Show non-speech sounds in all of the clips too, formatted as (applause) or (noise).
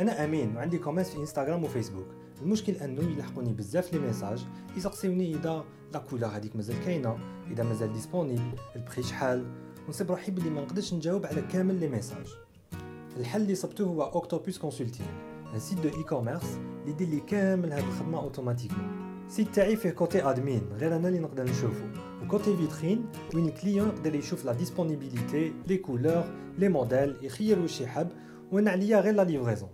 أنا أمين وعندي كوميرس في انستغرام وفيسبوك المشكل أنه يلحقوني بزاف لي ميساج يسقسيوني إذا لا كولور هذيك مازال كاينة إذا مازال ديسپونيبل البري شحال. ونصيب روحي بلي ما نقدرش نجاوب على كامل لي ميساج الحل اللي صبته هو اوكتوبوس كونسلتينغ ان سيت دو اي كوميرس اللي يدير لي كامل هاد الخدمة اوتوماتيكمون سيت تاعي فيه كوتي ادمين غير أنا اللي نقدر نشوفه وكوتي فيترين وين الكليون يقدر يشوف لا ديسپونيبيليتي لي كولور لي موديل يخير واش يحب وأنا عليا غير لا ليفريزون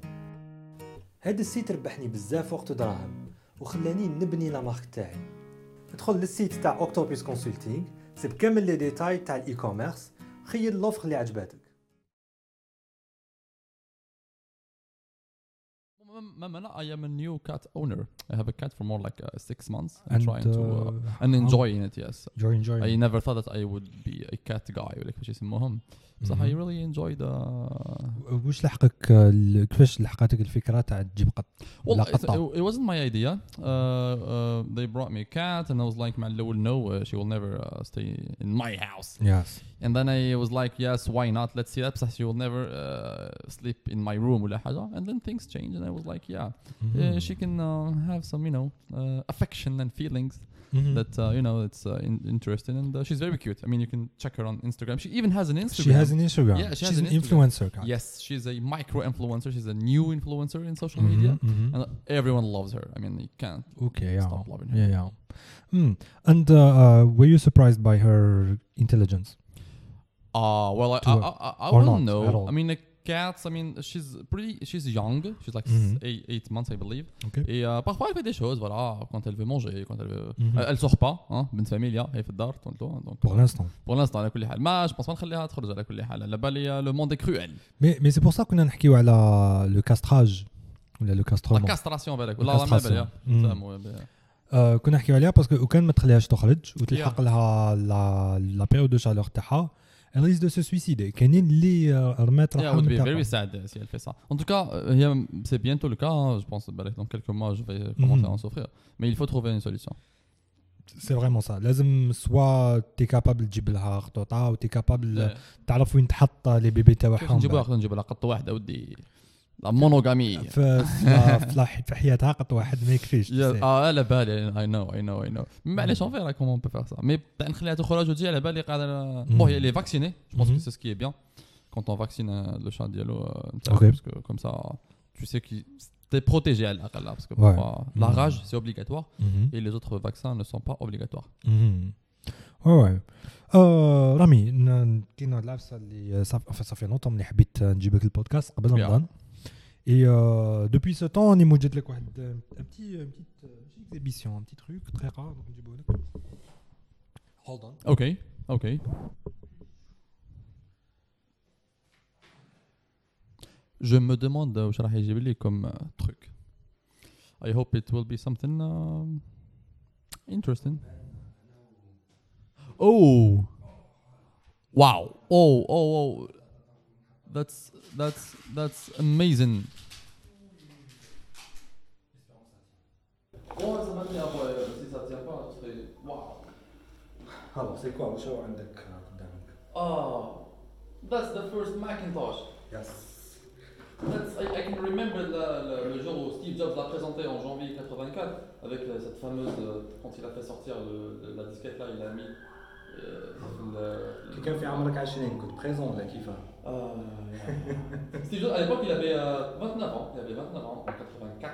هاد السيت ربحني بزاف وقت ودراهم وخلاني نبني لا مارك تاعي ادخل للسيت تاع اوكتوبوس كونسلتينغ سيب كامل لي ديتاي تاع الاي كوميرس خير لوفر اللي عجباتك Mama, I am a new cat owner. I have a cat for more like uh, six months. I'm And, trying to uh, uh, and enjoying it. Yes, You're enjoying. I never thought that I would be a cat guy like which is مهم. بصح I مهم. really enjoy the واش لحقك ال- كيفاش لحقتك الفكره تاع تجيب قط well لا it's, قطة. it, it wasn't my idea uh, uh, they brought me a cat and I was like مع الاول no uh, she will never uh, stay in my house يس and then I was like yes why not let's see that بصح she will never uh, sleep in my room ولا حاجة and then things changed and I was like yeah uh, she can uh, have some you know uh, affection and feelings that uh, you know it's uh, in, interesting and uh, she's very cute. I mean, you can check her on Instagram. She even has an Instagram. She has an Instagram. Yeah, she has She's an an influencer. guy. Yes, she's a micro influencer. She's a new influencer in social Mhm, media, mhm. and everyone loves her. I mean, you can't Okay, yeah. stop loving her. Yeah, yeah. Mm. And uh, uh, were you surprised by her intelligence? Uh, well, I, I. I, I Or wouldn't know. I mean, the cats. I mean, she's pretty. She's young. She's like Mhm. s- eight, eight months, I believe. Okay. Et euh, parfois, elle fait des choses. Voilà, quand elle veut manger, quand elle veut. Mhm. Elle, elle sort pas. Hein, بنت فاميليا هي في الدار طول الوقت. Donc, Pour l'instant. pour l'instant على كل حال ما جو بونس ما نخليها تخرج على كل حال على بالي لو موند كرويل Mais, mais c'est pour ça qu'on a نحكيو على le castrage ولا le لا castrement. كاستراسيون بالك ولا ما الكاستراسيون. بالي مم. فهموا بالي. آه كنا نحكيو عليها باسكو وكان ما تخليهاش تخرج وتلحق لها لا لا بيريود دو شالور تاعها elle risque de se suicider كاينين اللي آه، رمات Yeah, روحها would من be very الطاقة. sad si elle fait ça. En tout cas, euh, هي- c'est bientôt le cas. hein. Je pense بالك dans quelques mois, je vais commencer à en souffrir. Mais il faut trouver une solution. سي فريمون سا لازم سوا تي كابابل تجيب لها خطوطه وتي كابابل تعرف وين تحط لي بيبي كيف تاعهم نجيبوها خلينا نجيب لها قط واحده ودي لا مونوغامي في في- في لا- في حياتها قط واحد ما يكفيش تسي. اه على بالي اي نو اي نو اي نو معليش اون فير كومون بو فير سا مي تاع نخليها تخرج وتجي على بالي قاعده بون هي لي فاكسيني جو بونس Mhm. كو سي سكي بيان كونت اون فاكسين لو شات ديالو Ok. باسكو كوم سا tu sais que t'es protégé à l'aقل parce que Ouais. parfois la Mhm. rage c'est obligatoire Mhm. et les autres vaccins ne sont pas obligatoires Mhm. Ouais, ouais. آه رامي ن- كاين واحد العفسه اللي صافي enfin, صافي لونتون ملي حبيت نجيبك البودكاست قبل Yeah. رمضان اي دوبوي سو طون راني موجد لك واحد ان بتي ان بتيت ماشي اكزيبيسيون ان بتي تروك تري رار دونك نجيبو لك هولد اون ok ok Je me demande واش راح يجيب لي comme euh, truc. I hope it will be something um, interesting. Oh. Wow. Oh, oh, oh. That's that's that's amazing. Oh, ça va tenir, si ça tient pas, ce serait... Waouh. الوغ سي كوا واش هو عندك قدامك Oh, that's the first Macintosh. يس That's, I, I can remember le, le, le jour où Steve Jobs l'a présenté en janvier 84 avec euh, cette fameuse, euh, quand il a fait sortir le- le- la disquette là, il a mis euh, le, كي كان في عمرك 20 كنت بريزون ولا كيفاه Euh, Steve Jobs, à l'époque, il avait euh, 29 ans. Il avait 29 ans en 84.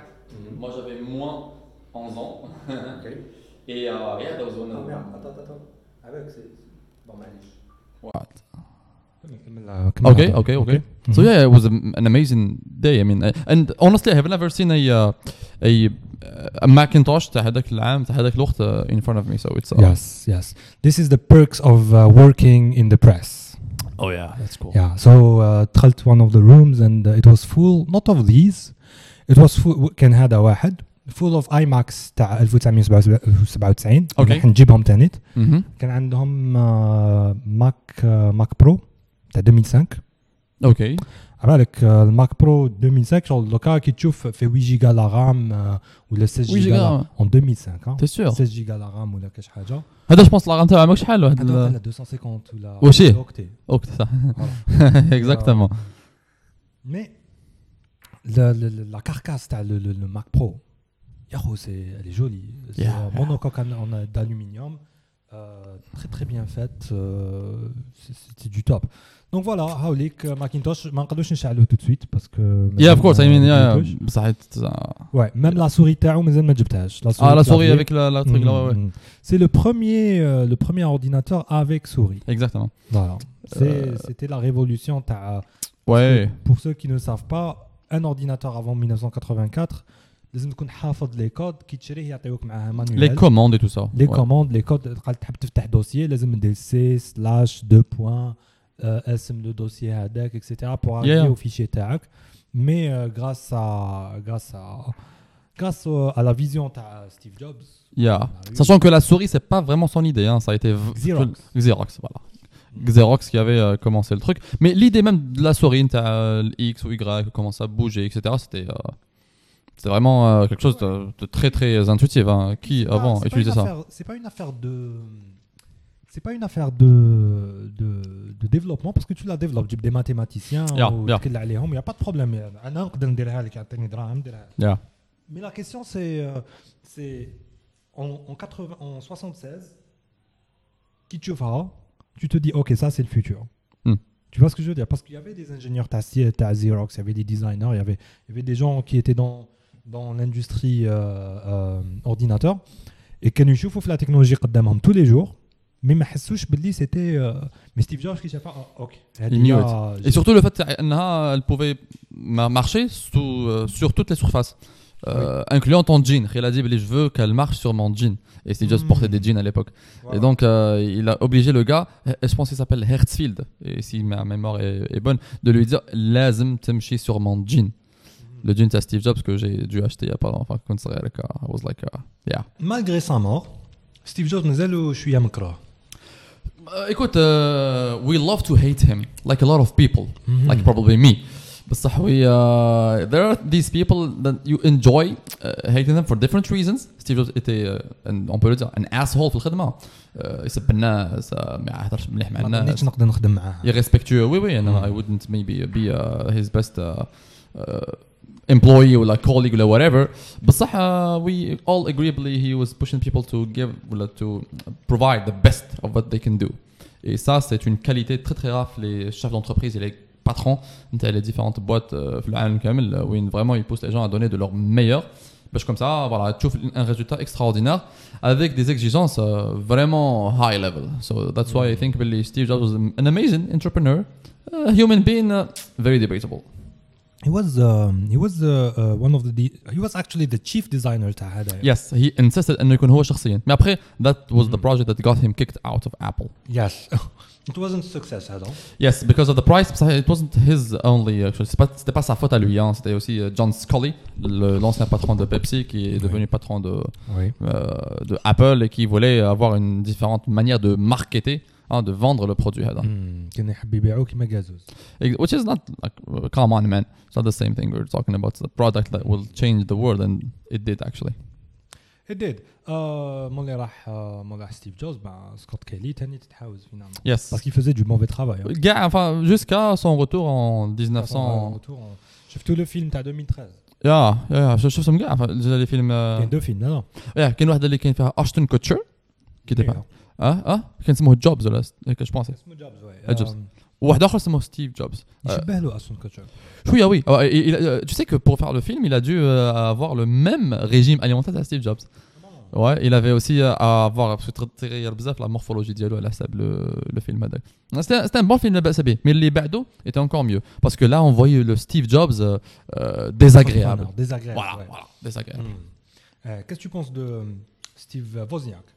Moi, j'avais moins 11 ans. (laughs) اوكي Et euh, yeah, that was one اه of ميرد اتو اتو avec سي بون معليش What? كمل Okay, okay, okay. So yeah, it was a- an amazing day. I mean, uh, and honestly, I have never seen a uh, a a Macintosh تاع هذاك العام تاع هذاك الوقت uh, in front of me. So it's uh, Yes, yes. This is the perks of uh, working in the press. Oh yeah, that's cool. Yeah. So uh, دخلت one of the rooms and uh, it was full not of these. It was full كان هذا واحد full of IMAX تاع 1997 Okay. راح نجيبهم تاني Mm-hmm. كان عندهم آه، ماك آه، ماك برو تاع 2005 Okay. عبالك آه، الماك برو 2005 شغل دوكا كي تشوف في 8 جيجا لا رام آه، ولا 16 8 جيجا جيجا. لا- en 2005 hein. T'es sûr 16 جيجا لا رام ولا كاش حاجه هذا جو بونس لا تاعو ماكش حال واحد هذا ال- لا 250 ولا وشي؟ اوكتي اوكي صح Voilà. اكزاكتومون مي la, la, la- la carcasse تاع le, le, le Mac Pro يا خو c'est elle est jolie c'est Yeah, un monocoque en, en d'aluminium euh, très très bien faite euh, c'est- c'était du top donc voilà هاوليك ماكينتوش ما نقدروش نشعلوه tout de suite parce que Yeah, of course. I mean, yeah, مازال ما بصح it's, uh, ouais même la souris تاعو مازال ما جبتهاش Ah, la souris clavier. avec la, la truc là, ouais, ouais. Mhm. c'est le premier euh, le premier ordinateur avec souris Exactement. voilà C'est- Euh, c'était la révolution تاع Ouais. pour ceux qui ne savent pas un ordinateur avant 1984 لازم تكون حافظ لي كود كي تشريه يعطيوك معاه مانوال Les commandes et tout ça. لي Ouais. كوموند لي كود قال تحب تفتح دوسيي لازم دير سي سلاش دو بوان اسم لو دوسيي هذاك اكسيتيرا بور Yeah, اريفي yeah. au fichier تاعك مي غراس ا غراس ا grâce au- à la vision تاع ستيف جوبز Yeah. Sachant que la souris, c'est pas vraiment son idée. Hein. Ça a été v- Xerox. Xerox, voilà. Xerox qui avait euh, commencé le truc. Mais l'idée même de la souris, t'as euh, le X ou Y, comment ça bouger, etc. C'était euh, c'était vraiment euh, quelque chose de, de très très intuitif. hein. Qui C'est pas- avant c'est pas utilisait une ça affaire- C'est pas une affaire de. c'est pas une affaire de, de, développement parce que tu la développes. Des mathématiciens, yeah. il n'y a pas de problème. Yeah. Mais la question, c'est euh, c'est en, en, 76, qui tu vas, tu te dis, OK, ça, c'est le futur. Hmm. Tu vois ce que je veux dire? Parce qu'il y avait des ingénieurs Tassi, Xerox, il y avait des designers, il y avait, il y avait des gens qui étaient dans, dans l'industrie euh, euh, ordinateur et qui nous la technologie tous les jours. mais ما حسوش باللي c'était euh, mais Steve Jobs qui شافها ah, ok Il knew it. Et surtout le fait qu'elle pouvait ma- marcher sous, euh, sur toutes les surfaces, euh, incluant ton jean. Il a dit je veux qu'elle marche sur mon jean. Et Steve Jobs Mm. portait des jeans à l'époque. Et donc euh, il a obligé le gars, et je pense qu'il s'appelle Hertzfield, et si ma mémoire est, est bonne, de lui dire لازم تمشي sur mon jean. Le jean c'est Steve Jobs que j'ai dû acheter il y a pas longtemps. Enfin, كنت صغير هكا. I was like, uh, yeah. malgré sa mort Steve Jobs مازالو شويه مكره Uh, écoute, uh, we love to hate him, like a lot of people, Mhm. like probably me. بصح we uh, there are these people that you enjoy uh, hating them for different reasons. Steve Jobs était, uh, un- on peut le dire, un asshole في الخدمة. Uh, يسب الناس, uh, ما يهضرش مليح مع ما الناس. ظنيتش نقدر نخدم معاه irrespectueux. Oui, oui, and Mm. I wouldn't maybe be uh, his best uh, uh, employee or like colleague or whatever. But uh, we all agreeably he was pushing people to give ولا to provide the best of what they can do. Et ça, c'est une qualité très très rare les chefs d'entreprise et les patrons انت les différentes boîtes euh, في العالم كامل euh, où vraiment ils poussent les gens à donner de leur meilleur. Parce que comme ça, voilà, tu trouves un résultat extraordinaire avec des exigences euh, vraiment high level. So that's why I think really Steve Jobs was an amazing entrepreneur, a human being, uh, very debatable. He was um, he was uh, uh, one of the de- he was actually the chief designer تاع هذا Yes, he insisted انه يكون هو شخصيا. Mais après, that was the project that got him kicked out of Apple. Yes. (laughs) It wasn't success هذا. Yes, because of the price, بصح it wasn't his only. Actually, c'est pas, c'était pas sa faute à lui. Hein. C'était aussi euh, John Scully, le- l'ancien patron de Pepsi, qui est devenu patron de, Oui. euh, de Apple et qui voulait avoir une différente manière de marketer, hein, de vendre le produit. هذا. Hmm. كان يحب يبيعوه كيما غازوز. Ex- Which is not like, uh, come on, man. It's not the same thing. We're talking about the product that will change the world, and it did actually. It did. آه، مولي راح آه، مولي راح ستيف جوبز مع سكوت كيلي تاني تتحاوز فينالمون. Yes. Parce qu'il faisait du mauvais travail. hein. Gars, enfin, jusqu'à son retour en Son 1900. retour en- شفتوا le film تاع 2013 يا يا شو- شفتهم كاع enfin, les films. euh, كاين دو فيلم لا لا يا كاين واحد اللي كاين فيها اشتون كوتشر كي دي اه اه كان اسمه جوبز ولا هيك جو بونس اسمه جوبز وي آه، جوبز. وواحد اخر اسمه ستيف جوبز يشبه له اصلا كوتشر شويه oui Ah, et- il- euh, tu sais que pour faire le film il a dû euh, avoir le même régime alimentaire à Steve Jobs Ouais, il avait aussi euh, à avoir parce que très- très بزاف la morphologie ديالو على حساب le, le film هذاك. C'était c'était un bon film لا بأس به, mais اللي بعده était encore mieux parce que là on voyait le Steve Jobs euh, euh, désagréable. désagréable Voilà, ouais. voilà, désagréable. Hmm. Euh, Qu'est-ce que tu penses de euh, Steve Wozniak Uh,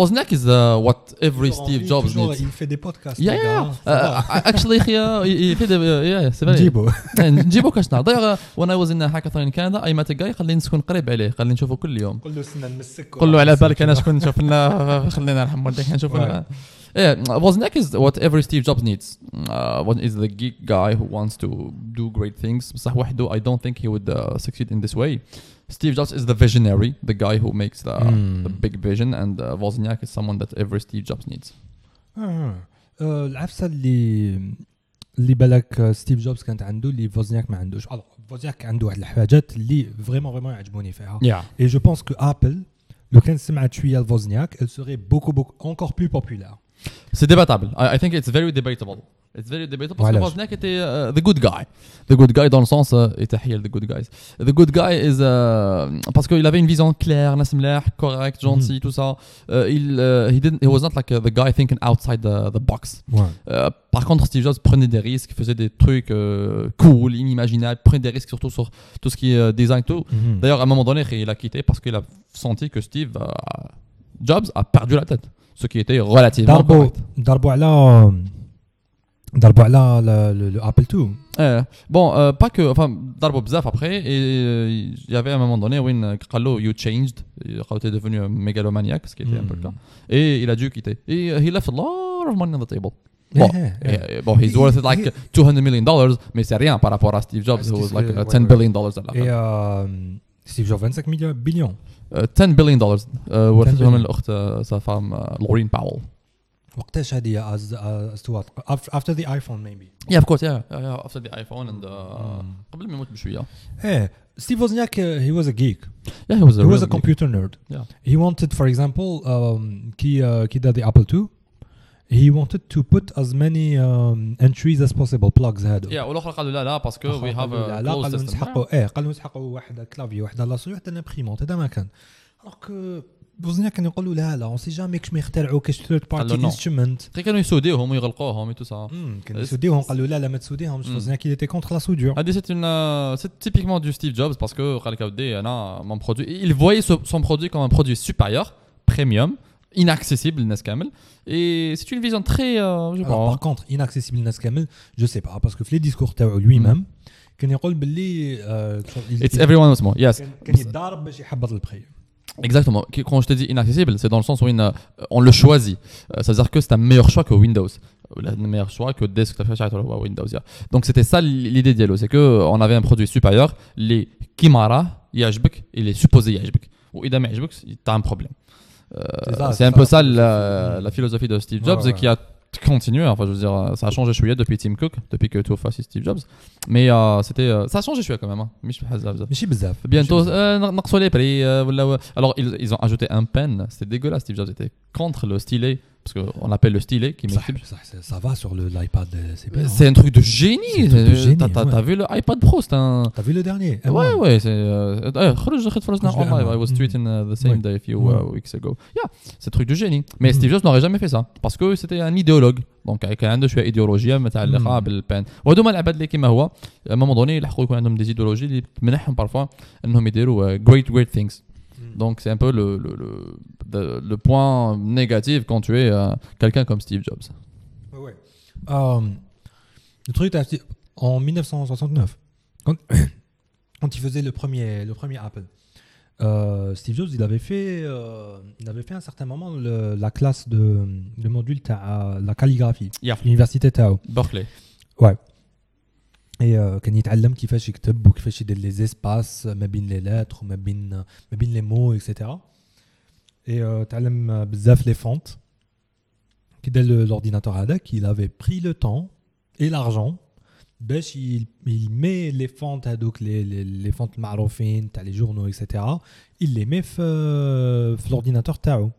Wozniak is uh, what every Toujours en Steve vie, Jobs toujours, needs. Il fait des podcasts. Yeah, le yeah, gars, yeah. ça va. Uh, actually, uh, il il fait des. uh, yeah, c'est vrai. نجيبه نجيبو كاش نهار دايوغ when I was in hackathon in Canada I met a guy قال لي نسكن قريب عليه قال لي نشوفه كل يوم قول له سنة نمسك قول له على بالك انا شكون نشوف (laughs) لنا خلينا نرحم والديك نشوف Ouais. لنا Yeah, Wozniak is what every Steve Jobs needs. Uh, one is the geek guy who wants to do great things. بصح وحده I don't think he would uh, succeed in this way. Steve Jobs is the visionary, the guy who makes the, Hmm. the big vision, and uh, Wozniak is someone that every Steve Jobs needs. آه. آه، العفسه اللي اللي بالك آه، ستيف جوبز كانت عنده اللي فوزنياك ما عندوش الوغ وزنياك عنده واحد الحاجات اللي فريمون فريمون يعجبوني فيها Yeah. Et je pense que Apple, لو كان سمعت شويه لفوزنياك, elle serait beaucoup beaucoup encore plus populaire. C'est débattable. I, I think it's very debatable. It's very debatable parce que Wozniak était uh, the good guy. The good guy dans le sens uh, était the good guys. The good guy is uh, parce qu'il avait une vision claire, correct, gentil, mm-hmm. tout ça. Euh, il euh, he didn't he was not like uh, the guy thinking outside the, the box. Euh, par contre, Steve Jobs prenait des risques, faisait des trucs cool, inimaginables, prenait des risques surtout sur tout ce qui est design et tout. Mm-hmm. D'ailleurs, à un moment donné, il a quitté parce qu'il a senti que Steve Jobs a perdu la tête, ce qui était relativement Darbo, correct. Darbo, alors, على ضربوا على الابل 2 Eh, bon, euh, pas que, enfin, Darbo Bzaf après, et euh, il y avait un moment donné où il Qallo, you changed, il était devenu un mégalomaniaque, ce qui était un peu le cas, et il a dû quitter. Et euh, he left a lot of money on the table. Bon, إيه، et, إيه. et bon, he's worth like 200 million dollars, mais c'est rien par rapport à Steve Jobs, Ah, who was Steve, like euh, uh, ouais, 10 ouais. billion dollars à la Et fin. euh, Steve Jobs 25 millions billions Euh, 10 billion dollars, euh, ورثتهم billion. من الأخت euh, sa femme uh, Laureen Powell. وقتاش هذه از از توات افتر ذا ايفون ميبي يا اوف كورس يا يا افتر ذا ايفون اند قبل ما يموت بشوية. إيه ستيف وزنياك هي واز ا جيك يا هو واز ا هي واز ا كمبيوتر نيرد هي وونتد فور اكزامبل كي كي دا ذا ابل 2 He wanted to put as many um, entries as possible plugs هادو. Yeah, والاخر قالوا لا لا باسكو وي هاف لا قالوا نسحقوا إيه قالوا نسحقوا واحد كلافي واحد لاسوري واحد امبريمونت هذا ما كان. كو وزنياك كانوا يقولوا لا لا اون سي جامي كش ما يخترعوا كاش ثيرد قالوا بارتي non. انسترومنت Après, كانوا يسوديوهم ويغلقوهم et tout ça. كانوا يسوديوهم قالوا لا لا ما تسوديهمش مم. وزنياك il était contre la soudure Ah, c'est une, euh, c'est typiquement du Steve Jobs parce que قال لك أودي أنا mon produit, il voyait ce- son produit comme un produit supérieur, premium, inaccessible للناس كامل. Et c'est une vision très, euh, je sais Alors, pas. par contre inaccessible للناس كامل je sais pas parce que في les discours تاعو lui-même كان يقول باللي آه، il- It's everyone small. Yes. كان كان يتضارب باش يحبط البخي Exactement. Quand je te dis inaccessible, c'est dans le sens où euh, on le choisit. Euh, C'est-à-dire que c'est un meilleur choix que Windows. Euh, le meilleur choix que desktop Windows. Donc c'était ça l'idée d'Yellow, c'est qu'on avait un produit supérieur, les Kimara, Yajbek, il est supposé Yajbek. Ou Idam Yajbek, t'as un problème. C'est un peu ça la, philosophie de Steve Jobs, qui a continuer. Hein. Enfin, je veux dire, euh, ça a changé chouïa depuis Tim Cook, depuis que tu as fait Steve Jobs. Mais euh, c'était, euh, ça a changé chouïa quand même. Hein. Bientôt, euh, alors ils, ils ont ajouté un pen. C'était dégueulasse. Steve Jobs était contre le stylet Parce qu'on appelle le stylet qui صح m'écrit. صح ça- ça va sur le- l'iPad euh, c'est bien C'est un truc de génie. C'est un truc de Euh, génie, T'as t'as- ouais. t'as vu le iPad Pro C'est un. t'as vu le dernier Ouais, ouais, c'est. euh, euh, خرج خد فرصنا خرج en live. لأمان. I was Mm. tweeting uh, the same Ouais. day a few Ouais. uh, weeks ago. Yeah, c'est un truc de génie. Mais Mm. Steve Jobs n'aurait jamais fait ça. Parce que c'était un idéologue. Donc كان عنده شويه ايديولوجيا متعلقه Mm. بالبان وهذوما العباد اللي كيما هو à un moment donné يلحقوا يكون عندهم des idéologies اللي تمنحهم parfois انهم يديروا uh, great great things. Donc c'est un peu le, le, le, le, point négatif quand tu es euh, quelqu'un comme Steve Jobs. Ouais. Euh, le truc, en 1969, quand, (coughs) quand, il faisait le premier, le premier Apple, euh, Steve Jobs, il avait fait, euh, il avait fait à un certain moment la classe de le module la calligraphie, yeah. l'université Tao. Berkeley. Ouais euh, كان يتعلم كيفاش يكتب وكيفاش يدير لي زيسباس ما بين لي لاتر وما بين ما بين لي مو اكسيتيرا et euh, تعلم بزاف لي فونت كي دار له l'ordinateur هذاك il avait pris le temps et l'argent باش il, il met les fonts هذوك les, les, les fonts المعروفين تاع les journaux etc il les met في في l'ordinateur تاعو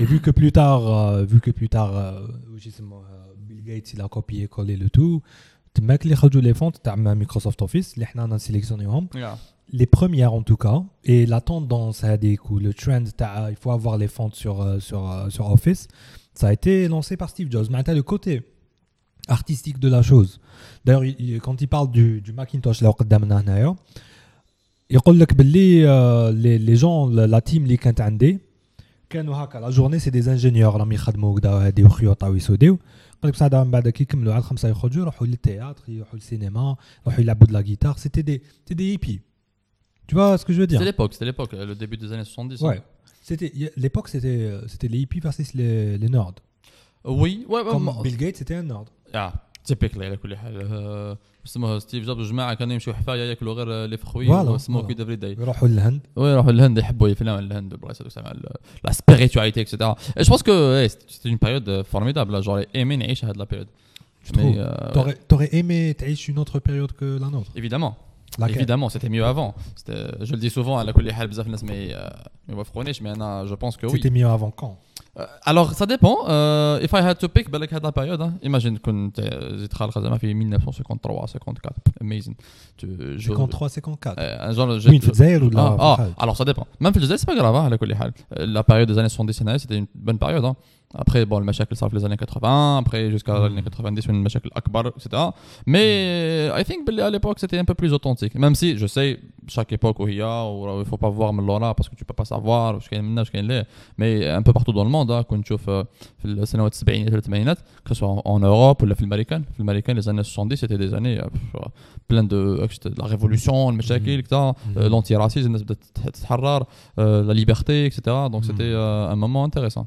et vu que plus tard euh, vu que plus tard euh, واش يسموه euh, Bill Gates il a copié collé le tout تماك اللي خرجوا لي فونت تاع مايكروسوفت اوفيس اللي حنا نسيليكسيونيهم Yeah. les premières en tout cas et la tendance هذيك ou le trend تاع il faut avoir les fonts sur euh, sur euh, sur Office ça a été lancé par Steve Jobs معناتها le côté artistique de la chose d'ailleurs il- il- quand il parle du, du Macintosh لو قدامنا هنايا يقول لك باللي euh, les, les gens la, la team اللي كانت عندي كانوا هكا لا جورني سي دي انجينيور راهم يخدموا كدا هادي وخيوطه ويسوديو قال لك بصح من بعد كي يكملوا على الخمسه يخرجوا يروحوا للتياتر يروحوا للسينما يروحوا يلعبوا de la guitare c'était des c'était des hippies tu vois ce que je veux dire C'était l'époque, c'était l'époque, euh, le début des années 70. hein. Ouais. C'était y a- l'époque c'était euh, c'était les hippies versus les, les nerds. Oui, ouais, ouais. Comme moi- Bill Gates c'était un nerd. يا تيبيكلي على كل حال آه، اسمه ستيف جوبز الجماعه كانوا يمشيو حفايه ياكلوا غير لي فخوي فوالا، وسموكي فوالا. افري داي يروحوا للهند. ويروحوا للهند يحبوا يفلموا الهند والبلايص هذوك زعما ال- لا spiritualité etc. Et je pense que ouais, c'était une période euh, formidable. J'aurais aimé نعيش هاد la période. Je trouve. Mais, euh, T'aurais t'aurais aimé تعيش une autre période que la nôtre. évidemment. Laquelle Évidemment, c'était mieux avant. C'était- Je le dis souvent, à la كل حال بزاف الناس ما ي- ما يوافقونيش mais انا je pense que oui. C'était mieux avant quand Euh, alors ça dépend. Euh, if I had to pick بالك هاد la période, hein, imagine كنت زيد خالق زعما في 1953 54 amazing. Tu, je, 53, 54 euh, genre, Oui, j'ai- في الجزائر ولا ah, في ah, الخارج alors ça dépend. Même في الجزائر c'est pas grave hein, على كل حال. Euh, La période des années 70 هنا, c'était une bonne période. Hein. Après bon المشاكل صار في les années 80, après jusqu'à les années 90 من المشاكل اكبر etc. Mais I think باللي à l'époque c'était un peu plus authentique. Même si je sais chaque époque où il y a ou il faut pas voir من لورا parce que tu peux pas savoir واش كاين منا واش كاين ليه. Mais un peu partout dans le monde hein, كنت نشوف euh, في السنوات السبعينات والثمانينات que ce soit en Europe ou في الامريكان. في الامريكان les années 70 c'était des années euh, pff, plein de de la révolution المشاكل etc. Mhm. Euh, l'antiracisme الناس بدات تتح- تتحرر euh, la liberté etc. donc c'était euh, un moment intéressant.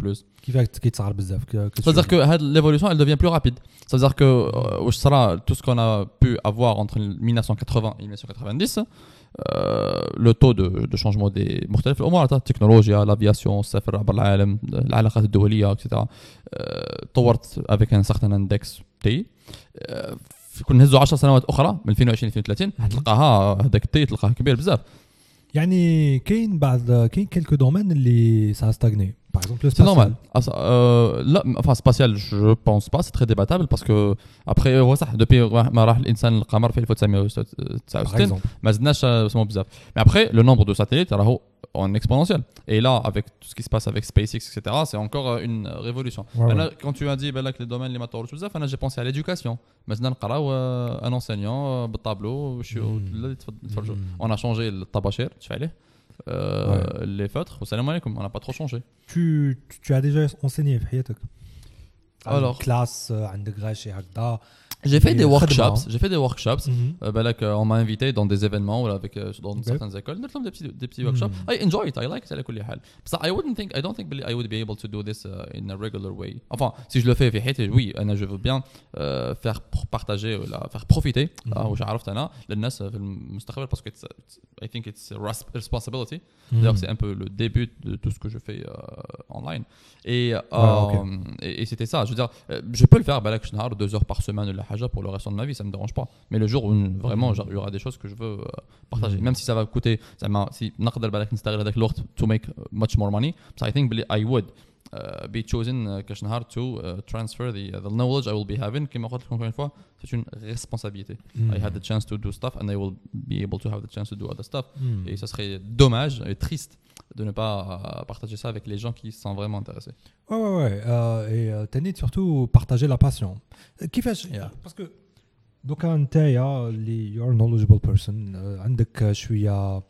بلوس كيفاش كيتصغر بزاف ك- que C'est-à-dire tu- que هاد l'évolution elle devient plus rapide. C'est-à-dire que euh, واش صرا tout ce qu'on a pu avoir entre 1980 et 1990 euh, le taux de, de changement des مختلف الامور تاع التكنولوجيا لافياسيون السفر عبر العالم العلاقات الدوليه etc euh, طورت avec un certain index تي euh, كنا نهزوا 10 سنوات اخرى من 2020 ل 2030 حتلقاها هذاك التي تلقاه كبير بزاف يعني كاين بعض كاين كيلكو دومين اللي سا ستاغني c'est normal. Ah, euh, là, enfin, spatial, je pense pas, c'est très débattable parce que, après, depuis l'insan al-qamar fait le Mais après, le nombre de satellites, en exponentiel. Et là, avec tout ce qui se passe avec SpaceX, etc., c'est encore euh, une euh, révolution. Ben quand tu as dit ben là, que les domaines, les matériaux, tout ça, j'ai pensé à l'éducation. Maintenant, un enseignant, un tableau, on a changé le tabachir, tu fais Euh, les feutres, والسلام عليكم, on n'a pas trop changé. tu tu as déjà enseigné في حياتك Alors. كلاس عندك غير شي هكذا J'ai fait des خدمة. workshops. J'ai fait des workshops. Mhm. Euh, ben là, que- on m'a invité dans des événements ou avec euh, dans Ok. certaines écoles. Nous faisons des petits, des petits workshops. Hmm. I enjoy it. I like it. على كل حال. بس I wouldn't think. I don't think I would be able to do this uh, in a regular way. Enfin, si je le fais في حياتي, oui, أنا je veux bien euh, faire pour partager ولا faire profiter. Mhm. آه، واش عرفت أنا للناس في المستقبل parce que it's, it's- I think it's a res- responsibility. Mhm. D'ailleurs, c'est un peu le début de tout ce que je fais euh, online. Et, euh, Ouais, ok. et, et c'était ça. Je veux dire, euh, je peux le faire, balak shnahar, deux heures par semaine de la haja pour le restant de ma vie, ça me dérange pas. Mais le jour où euh, vraiment genre, il y aura des choses que je veux euh, partager, Mhm. même si ça va coûter, ça m'a, si نقدر بالك نستغل هذاك الوقت to make uh, much more money, so I think بلي I would uh, be chosen uh, كشنهار to uh, transfer the, uh, the knowledge I will be having. كما قلت لكم encore une fois, c'est une responsabilité. Mhm. I had the chance to do stuff and I will be able to have the chance to do other stuff. Mhm. Et ça serait dommage et triste de ne pas euh, partager ça avec les gens qui sont vraiment intéressés. Ouais, ouais, ouais. Euh, et euh, Tanit, surtout partager la passion. Euh, كيفاش Yeah. parce que دوكا نتايا اللي you're a knowledgeable person euh, عندك شويه شغل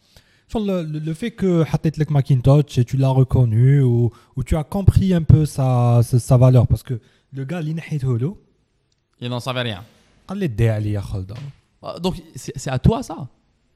le, le fait que حطيت لك ماكينتوش et tu l'as reconnu ou, ou tu as compris un peu sa, sa, sa valeur parce que le gars اللي نحيته له Il n'en savait rien. قال لي دي عليا خلده Ah, Donc c'est c'est à toi ça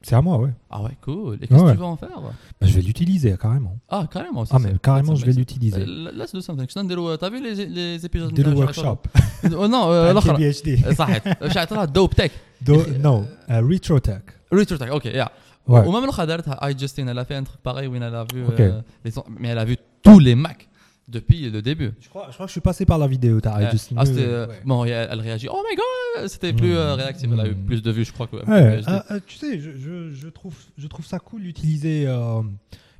c'est à moi ouais Ah ouais, cool. Et qu'est-ce Ouais, que tu ouais. vas en faire Bah, je vais l'utiliser carrément Ah, carrément. ça, ah c'est- mais carrément ça, je vais ça- l'utiliser Euh, Let's do something. شنو نديروا T'as vu les, les épisodes نديرو نتاع ورك شعيطرة؟ (laughs) شوب Oh, non euh, الاخر بي اتش دي صحيح شعيطرة دوب تك نو ريترو تك ريترو تك اوكي يا Ouais. Au moment où I Justin, elle a fait un truc pareil où elle a vu. Okay. Euh, mais elle a vu tous les Macs depuis le début. Je crois, je crois que je suis passé par la vidéo, t'as ouais. Justin. Ah, ouais. Euh, bon, elle, elle, réagit. Oh my god C'était plus euh, hmm. réactif, elle a eu hmm. plus de vues, je crois. Que, ah, euh, tu sais, je, je, trouve, je trouve ça cool d'utiliser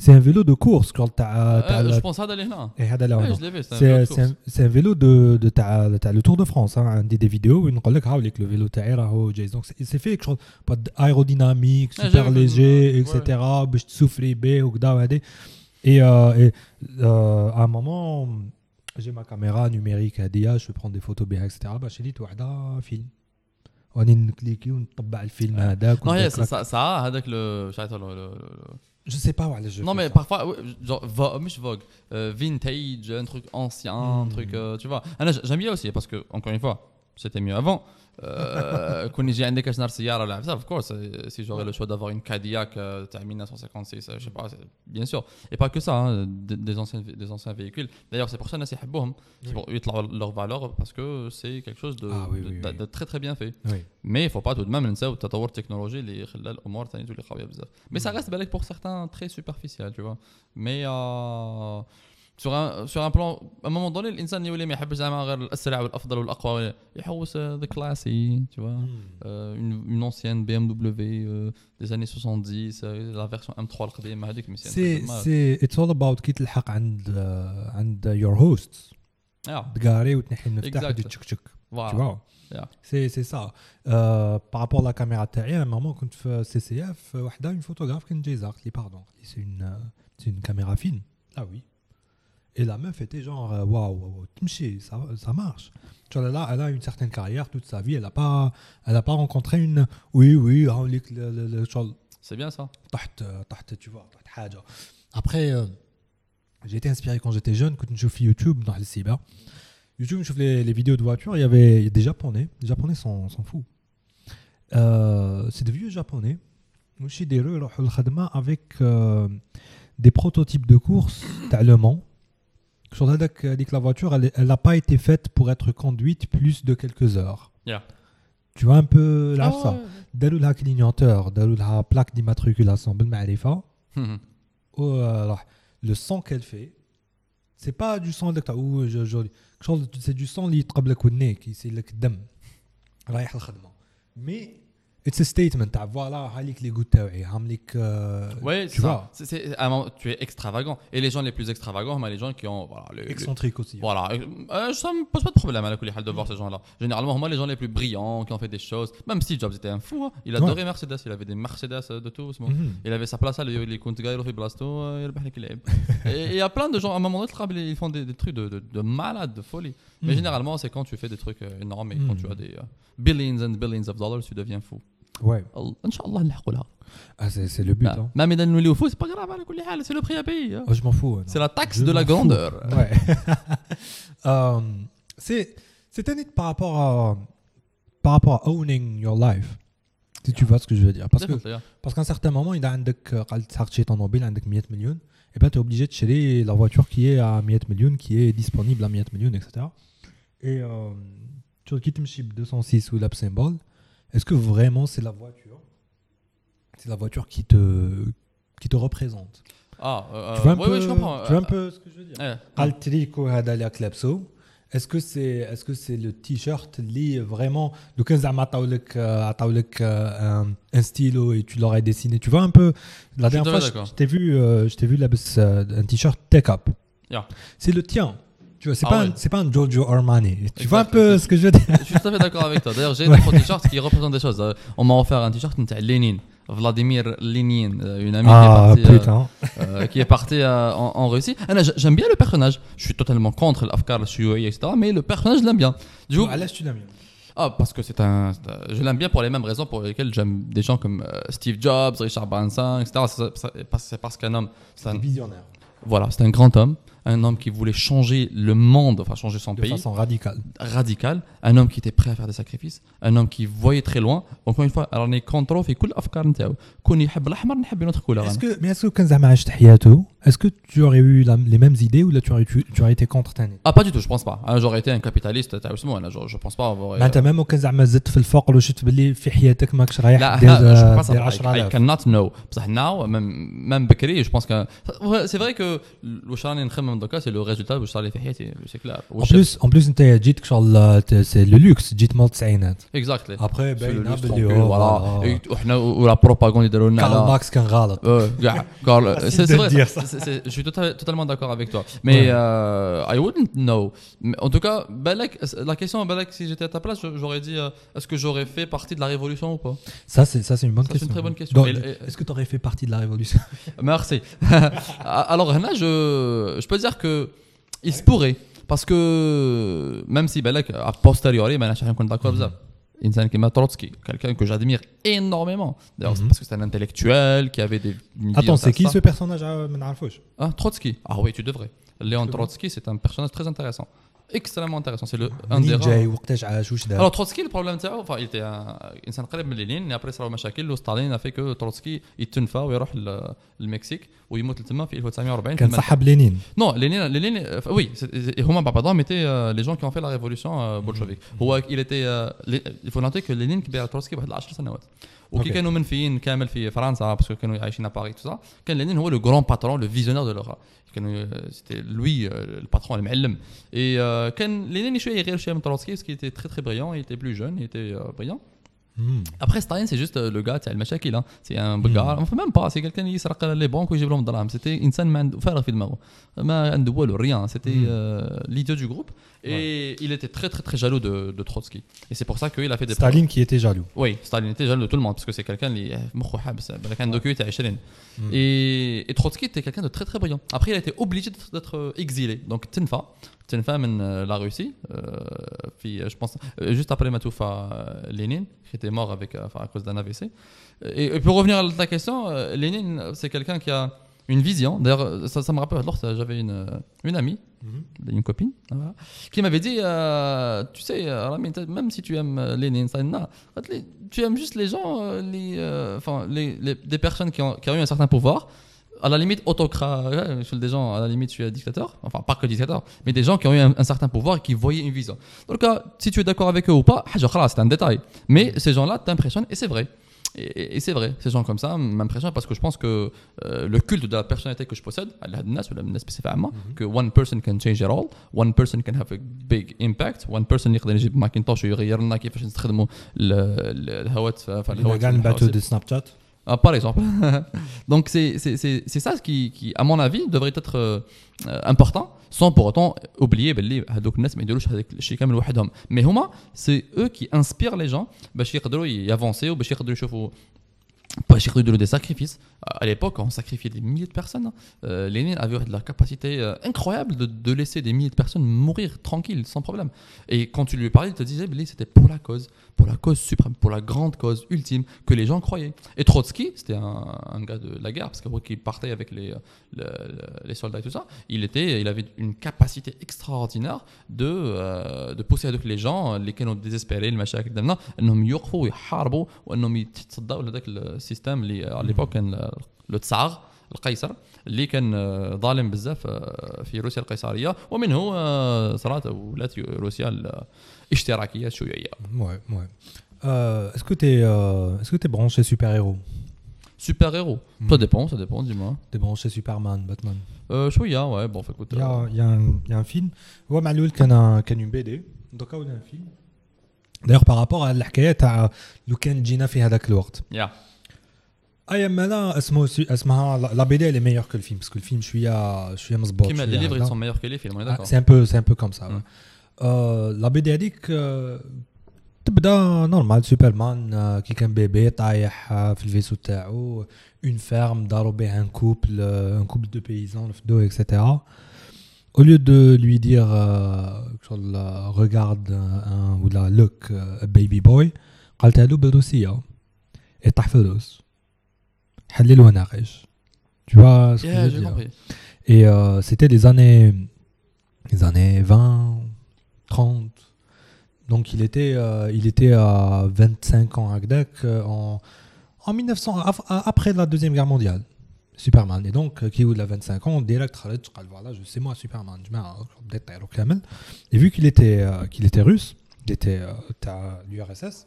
C'est un vélo de course quand t'as. Euh, je pense à eh, C'est un vélo de, de t'as le Tour de France. Hein, des, des vidéos, une collègue avec le vélo oh, Donc c'est fait quelque chose pas aérodynamique, super léger, etc. Et, euh, et euh, à un moment, j'ai ma caméra numérique à DIA, ah, je prends des photos bien, etc. Bah, j'ai dit, tu as film. On est cliqué, on tape le film. Non, ça, ça, le. Je sais pas, ouais, je Non, mais ça. parfois, genre, vogue, vogue, euh, vintage, un truc ancien, un Hmm. truc, euh, tu vois. Ah, J'aime bien aussi parce que, encore une fois, c'était mieux avant. Euh, كون يجي عندك اشنار سياره ولا بزاف of course euh, si j'aurais le choix d'avoir une Cadillac euh, تاع 1956 euh, je sais pas c'est- bien sûr et pas que ça hein, des, des anciens des anciens véhicules d'ailleurs c'est pour ça الناس يحبوهم c'est pour يطلعوا leur valeur parce que c'est quelque chose de, Ah oui, de, oui, de- oui. de très très bien fait Oui. mais il faut pas tout de même ننساو التطور التكنولوجي اللي خلى الامور ثاني تولي قويه بزاف mais ça reste بالك pour certains très superficiel tu vois mais euh, sur un sur un plan à un moment donné الانسان يولي ما يحبش زعما غير الاسرع والافضل والاقوى يحوس ذا كلاسي tu vois Hmm. euh, une, une ancienne BMW euh, des années 70 euh, la version M3 القديمه هذيك mais c'est un truc سي de malade. سي اتس اول اباوت كي تلحق عند آه، عند يور هوست Ah, تقاري وتنحي المفتاح Exact. وتشك تشك voilà. tu vois Yeah. c'est c'est ça euh, par rapport à la caméra تاعي à un moment كنت في سي سي اف وحده une photographe كانت جاي زارت لي pardon c'est une euh, c'est une caméra fine ah oui Et la meuf était genre, euh, waouh, wow, ça, ça marche. Tu vois, là, elle a une certaine carrière toute sa vie, elle n'a pas, elle a pas rencontré une. Oui, oui, hein, c'est bien ça. Euh, tu vois, après, euh, j'ai été inspiré quand j'étais jeune, quand je fais YouTube, dans le cyber. YouTube, je faisais les vidéos de voitures, il y avait des Japonais. Les Japonais s'en fous. Euh, c'est des vieux Japonais. Avec euh, des prototypes de courses (clears throat) allemands Shodadak a dit que la voiture, elle n'a pas été faite pour être conduite plus de quelques heures. Yeah. Tu vois un peu là oh, ça? Darou la clignoteur, darou la plaque d'immatriculation, ben mhm. oh, le son qu'elle fait, c'est pas du son que ou euh, c'est du son qui est le nez, qui c'est le dam. Mais it's a statement تاع فوالا هاليك لي غوت تاعي عامليك euh, Ouais, tu c'est ça. vois C'est- c'est- à un moment, tu es extravagant. Et les gens les plus extravagants, mais les gens qui ont. Voilà, le- le- excentrique aussi Voilà, euh, ça me pose pas de problème à la coulée de voir ces gens-là. Généralement, moi, les gens les plus brillants, qui ont fait des choses. Même Steve Jobs était un fou. hein. Il adorait Mercedes. Il avait des Mercedes euh, de tout. ce monde. Mhm. Il avait sa place à lui, il compte gars, il fait blasto, euh, (laughs) il fait les Et il y a plein de gens, à un moment donné, ils font des, des trucs de, de, de malade, de folie. Mais Mhm. généralement, c'est quand tu fais des trucs euh, énormes et quand Mhm. tu as des euh, billions and billions of dollars, tu deviens fou. ouais Allah- Inch'Allah, نلحقوا لها. ah, c'est c'est le but Ah. hein. Même إذا نوليو fou, c'est pas grave, على كل حال, c'est le prix à payer. hein. Oh, je m'en fous ouais, non. C'est la taxe Je de la m'en fous. grandeur. (laughs) ouais (laughs) Euh, c'est c'est un par rapport à par rapport à owning your life si tu vois ce que je veux dire parce que Definitely, yeah. Parce qu'à un certain moment, il a عندك قال تسحق شي طوموبيل عندك 100 millions et ben tu es obligé de chérir la voiture qui est à 100 millions qui est disponible à 100 millions etc. Et euh, tu qui تمشي ب 206 ou la symbole, Est-ce que vraiment c'est la voiture? C'est la voiture qui te, qui te représente? Ah, tu vois un, peu. Tu vois un peu ce que je veux dire? Altrico Hadalia Klapso. Est-ce que c'est est -ce c'est le t-shirt lié vraiment de 15 à un stylo et tu l'aurais dessiné? Tu vois un peu La dernière fois, euh, je t'ai vu, je vu là, un t-shirt take up. C'est le tien. Tu vois, c'est ah pas, ouais. un, pas un Giorgio Armani. Tu vois un peu ce que je veux dire? Je suis tout à fait d'accord avec toi. D'ailleurs, j'ai (laughs) des ouais. t-shirts qui représentent des choses. Euh, on m'a offert un t-shirt de Lénine. Vladimir Lénine, euh, une amie ah, euh, qui est partie, qui est partie en, en, Russie. Ah j'aime bien le personnage. Je suis totalement contre l'Afkar, le Suyoi, etc. Mais le personnage, je l'aime bien. Du coup, à tu l'aimes bien. Ah, parce que c'est un. Je l'aime bien pour les mêmes raisons pour lesquelles j'aime des gens comme Steve Jobs, Richard Branson, etc. C'est parce qu'un homme. C'est un visionnaire. Voilà, c'est un grand homme Un homme qui voulait changer le monde, enfin changer son de pays. façon radicale radical, un homme qui était prêt à faire des sacrifices, un homme qui voyait très loin. Encore une fois, alors on est contre في كل الافكار نتاعو. كون يحب الاحمر نحب notre couleur. Est-ce أنا. que, mais est-ce que quand زعما عشت حياته est-ce que tu aurais eu la- les mêmes idées ou là tu aurais, tu, tu aurais été contre تاني Ah pas du tout, je pense pas. Ah, J'aurais été un capitaliste تاع اسمه انا je, je pense pas avoir. معناتها ميم كان زعما زدت في الفقر وشفت باللي في حياتك ماكش رايح لا دير ها, je peux pas دير savoir. I, I 10000 cannot know. بصح now même même بكري je pense que ouais, c'est vrai que واش راني نخمم même dans le cas, c'est le résultat où je suis allé faire c'est clair. En plus, en plus, انت جيتك شغل c'est le luxe, جيت مال التسعينات. Exactly. Après باينه C'est le باللي luxe هو tranquille, voilà. وحنا ولا بروباغوند يديروا لنا كارل على ماكس كان غلط. Ouais, gars, Carl, Facile c'est de c'est le vrai. dire, ça. c'est- c'est- je suis tota- totalement d'accord avec toi. Mais Ouais. euh, I wouldn't know. Mais En tout cas, Balak, la question, Balak, si j'étais à ta place, j'aurais dit euh, est-ce que j'aurais fait partie de la révolution ou pas Ça, c'est ça, c'est une bonne Ça, c'est question. une très bonne question. Donc, Et- et- Est-ce que tu aurais fait partie de la révolution (laughs) Merci. (laughs) Alors là, je, je peux peut dire que il se pourrait. Parce que même si, ben là, a posteriori, ben là, je suis d'accord avec ça. Insan Kema Trotsky, quelqu'un que j'admire énormément. D'ailleurs, mm -hmm. c'est mhm. parce que c'est un intellectuel qui avait des. Attends, c'est qui ce personnage euh, à Menarfouch Ah, Trotsky. Ah oui, tu devrais. Léon Trotsky, c'est un personnage très intéressant. اكستريمون انتريسون سي لو ان دي جاي وقتاش عاش واش دار تروتسكي البروبليم تاعو فا ايتي انسان قريب من لينين ابري صراو مشاكل وستالين فيك تروتسكي يتنفى ويروح للمكسيك ويموت تما في 1940 كان صاحب لينين نو لينين لينين وي هما بعضهم ايتي لي جون كي اون في لا ريفولوسيون بولشوفيك هو ايل ايتي فو نوتي كو لينين كبير تروتسكي بواحد 10 سنوات وكي كانوا منفيين كامل في فرنسا باسكو كانوا عايشين ا باري تو كان لينين هو لو غران باترون لو فيزيونير دو لوغا كانوا c'était lui euh, le patron المعلم et euh, كان لينين شويه يغير شويه من تروتسكي parce qu'il était très très brillant il était plus jeune il était euh, brillant Hmm. après Staline c'est juste euh, le gars تاع المشاكل hein. c'est un gars enfin même pas c'est quelqu'un qui يسرق les banques ويجيب لهم الدراهم c'était انسان ما عنده فارغ في دماغه ما عنده والو rien c'était Mm. euh, l'idiot du groupe Et il était très très très jaloux de, Trotsky. Et c'est pour ça qu'il a fait des. Staline qui était jaloux. Oui, Staline était jaloux de tout le monde parce que c'est quelqu'un qui. Mm. Et, et Trotsky était quelqu'un de très très brillant. Après, il a été obligé d'être euh, exilé. Donc Tenfa, Tenfa de euh, la Russie. Euh, puis, je pense juste après Matoufa Lénine, qui était mort avec à cause d'un AVC. Et, pour revenir à la question, Lénine, c'est quelqu'un qui a une vision. D'ailleurs, ça, ça, me rappelle, alors j'avais une, une amie mm-hmm. une copine, qui m'avait dit euh, Tu sais, euh, même si tu aimes euh, Lénine, tu aimes juste les gens, les, enfin, les, les, des personnes qui ont, qui ont eu un certain pouvoir à la limite autocrate, des gens, à la limite, tu es dictateur, enfin, pas que dictateur, mais des gens qui ont eu un, un certain pouvoir et qui voyaient une vision. Donc, si tu es d'accord avec eux ou pas, ah, c'est un détail. Mais ces gens-là t'impressionnent et c'est vrai. et, et- et c'est vrai, ces gens comme ça m'impressionnent parce que je pense que euh, le culte de la personnalité que je possède, à la الناس ولا الناس spécifiquement, que one person can change it all, one person can have a big impact, one person يقدر يجيب ماكنتوش ويغير لنا كيفاش نستخدموا ال- ال- الهوات ف- ف- الهوات كاع نبعثوا الحواسيب. دي سناب شات ah, par exemple. (laughs) Donc c'est ça qui, qui, à mon avis, devrait être euh, important, sans pour autant oublier ben, Mais c'est eux qui inspirent les gens, ben, y avancer, ou ben, pas chercher de des sacrifices. À l'époque, on sacrifiait des milliers de personnes. Hein. Euh, Lénine avait la capacité euh, incroyable de, de, laisser des milliers de personnes mourir tranquilles, sans problème. Et quand tu lui parlais, il te disait, c'était pour la cause pour la cause suprême, pour la grande cause ultime que les gens croyaient. Et Trotsky, c'était un, un gars de la guerre, parce qu'il partait avec les, le- le- les soldats et tout ça. Il, était, il avait une capacité extraordinaire de, euh, de pousser avec les gens, les qui ont désespérés, المشاكل ديالنا انهم يوقفوا ويحاربوا وانهم يتصدوا لذاك السيستم اللي على ليبوك كان لو تسار القيصر اللي كان آه، ظالم بزاف آه، في روسيا القيصريه ومنه آه، صارت ولات روسيا الاشتراكيه الشيوعيه Ouais, ouais. Euh, est-ce que tu es, euh, est-ce que t'es branché super-héros سوبر هيرو Hmm. ça dépend ça dépend dis-moi T'es branché Superman, Batman euh, شويه ouais bon écoute Il y euh, a, il y a un, il y a un film هو معلول كان كان une BD دوكا ولا un film d'ailleurs par rapport à الحكايه تاع لو كان جينا في هذاك الوقت yeah. ايام لا اسمه اسمها لا بي دي اللي ميور كو الفيلم باسكو الفيلم شويه شويه مزبوط كيما شوية les livres ils هكذا. sont meilleurs que les films on est Ah, d'accord c'est un peu c'est un peu comme ça Mm. ouais. Euh, لا بي دي هذيك آه، تبدا نورمال سوبرمان آه، كي كان بيبي طايح آه، في الفيسو تاعو اون فيرم داروا بيه ان كوبل ان كوبل دو بيزان رفدوه اكسيتيرا au lieu de lui dire euh, شغل، آه، regarde un, ولا look euh, a baby boy قالتها له بالروسيه يطيح في الروس حلل وناقش tu vois ce que yeah je j'ai veux dire compris et euh, c'était les années, les années 20, 30. Donc il était, euh, il était à 25 ans à Gdac euh, en, en 1900, af- a- après la Deuxième Guerre mondiale. Superman. Et donc, euh, qui a 25 ans, direct, خرج, قال, voilà, je sais moi Superman. Je mets un- بديت طيرو كامل. Et vu qu'il était, euh, qu'il était russe, il était euh, تاع l'URSS,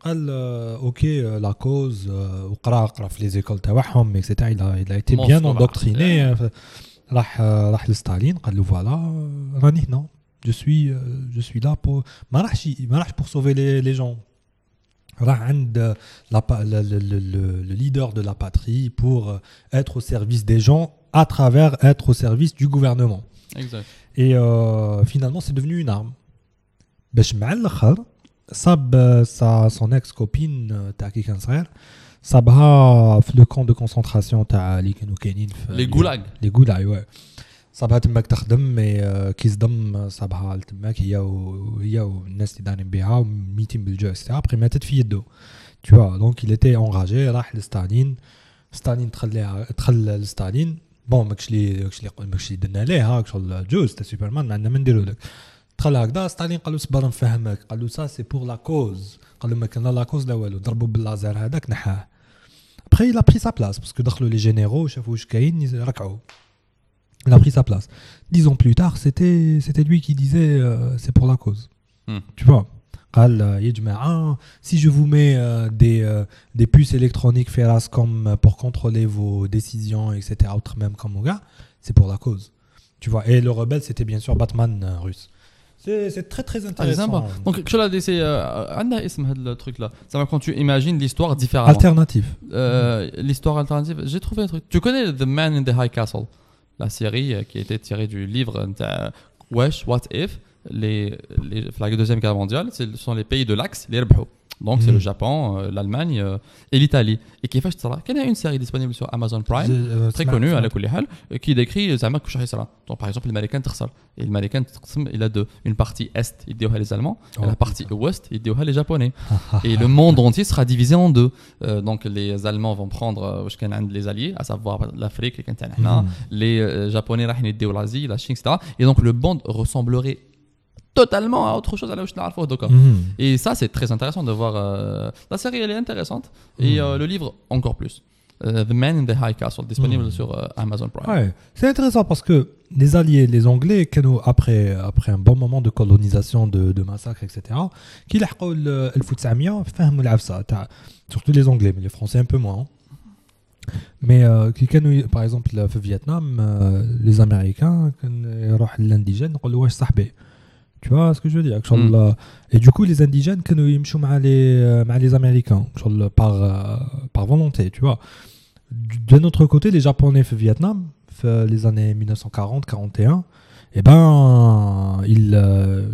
قال euh, ok euh, la cause euh, وقرا قرا في les écoles تاعهم etc il a, il a été Moscou, bien bah, endoctriné yeah. euh, راح راح لستالين قال له فوالا راني هنا je suis, euh, je suis là pour. pour sauver les, les gens. Euh, le, le, le leader de la patrie pour euh, être au service des gens à travers être au service du gouvernement. Exact. Et finalement, c'est devenu une arme. sa, son ex-copine, Taki Kanser, Sabha, le camp de concentration, les goulags. Les goulags, ouais. صابها تماك تخدم مي كي صدم صابها تماك هي وهي والناس اللي دارين بها ميتين بالجوع اكسترا ابخي ماتت في يدو. Tu vois donc il était راح لستالين. ستالين دخل لها دخل لستالين. بون ماكش لي ماكش لي ماكش لي درنا ليه شغل جوز تا سوبرمان ما عندنا ما نديرو لك. دخل هكذا ستالين قال له صبر نفهمك قال له سا سي بور لا كوز قال له ما كان لا كوز لا والو. ضربوا باللازر هذاك نحاه. A pris sa place parce que دخلوا لي جينيرو شافوا واش كاين ركعوا. Il a pris sa place. Dix ans plus tard, c'était lui qui disait euh, c'est pour la cause. Hmm. Tu vois euh, hein, si je vous mets euh, des, des puces électroniques féras comme pour contrôler vos décisions, etc., autre même comme mon gars, c'est pour la cause. Tu vois, et le rebelle, c'était bien sûr Batman russe. C'est très très ah, intéressant. Ah, Donc, tu l'as laissé. le truc là. Ça va quand tu imagines l'histoire différemment. Alternative. L'histoire alternative. J'ai trouvé un truc. Tu connais The Man in the High Castle? La série euh, qui été tirée du livre Wesh, What If? Les, les, La Deuxième Guerre mondiale, ce sont les pays de l'Axe, les Rebhou. Donc, c'est le Japon, euh, l'Allemagne euh, et l'Italie. Et qui fait ça Il y a une série disponible sur Amazon Prime, très connue à la Kulihal, euh, qui décrit Zamak Donc, par exemple, l'Américain Trsal. Et l'Américain il a deux. Une partie Est, il dit les Allemands, oh, et la partie. Ouest, il dit les Japonais. (laughs) et le monde entier sera divisé en deux. donc, les Allemands vont prendre les alliés, à savoir l'Afrique, les, mmh. les Japonais, l'Asie, la Chine, etc. Et donc, le monde ressemblerait totalement à autre chose à la mhm. Et ça, c'est très intéressant de voir. Euh, la série, elle est intéressante. Et mhm. euh, le livre, encore plus. Euh, the Man in the High Castle, disponible mhm. sur Amazon Prime. C'est intéressant parce que les Alliés, les Anglais, après, après un bon moment de colonisation, de, de massacre, etc., qui le surtout les Anglais, mais les Français un peu moins. Hein. Mais euh, par exemple, au Vietnam, les Américains, ils l'indigène, ils tu vois ce que je veux dire. Mm. Et du coup, les indigènes, ils sont les, euh, les Américains, par, euh, par volonté, tu vois. De notre côté, les Japonais au Vietnam, les années 1940-41, eh ben, ils, euh,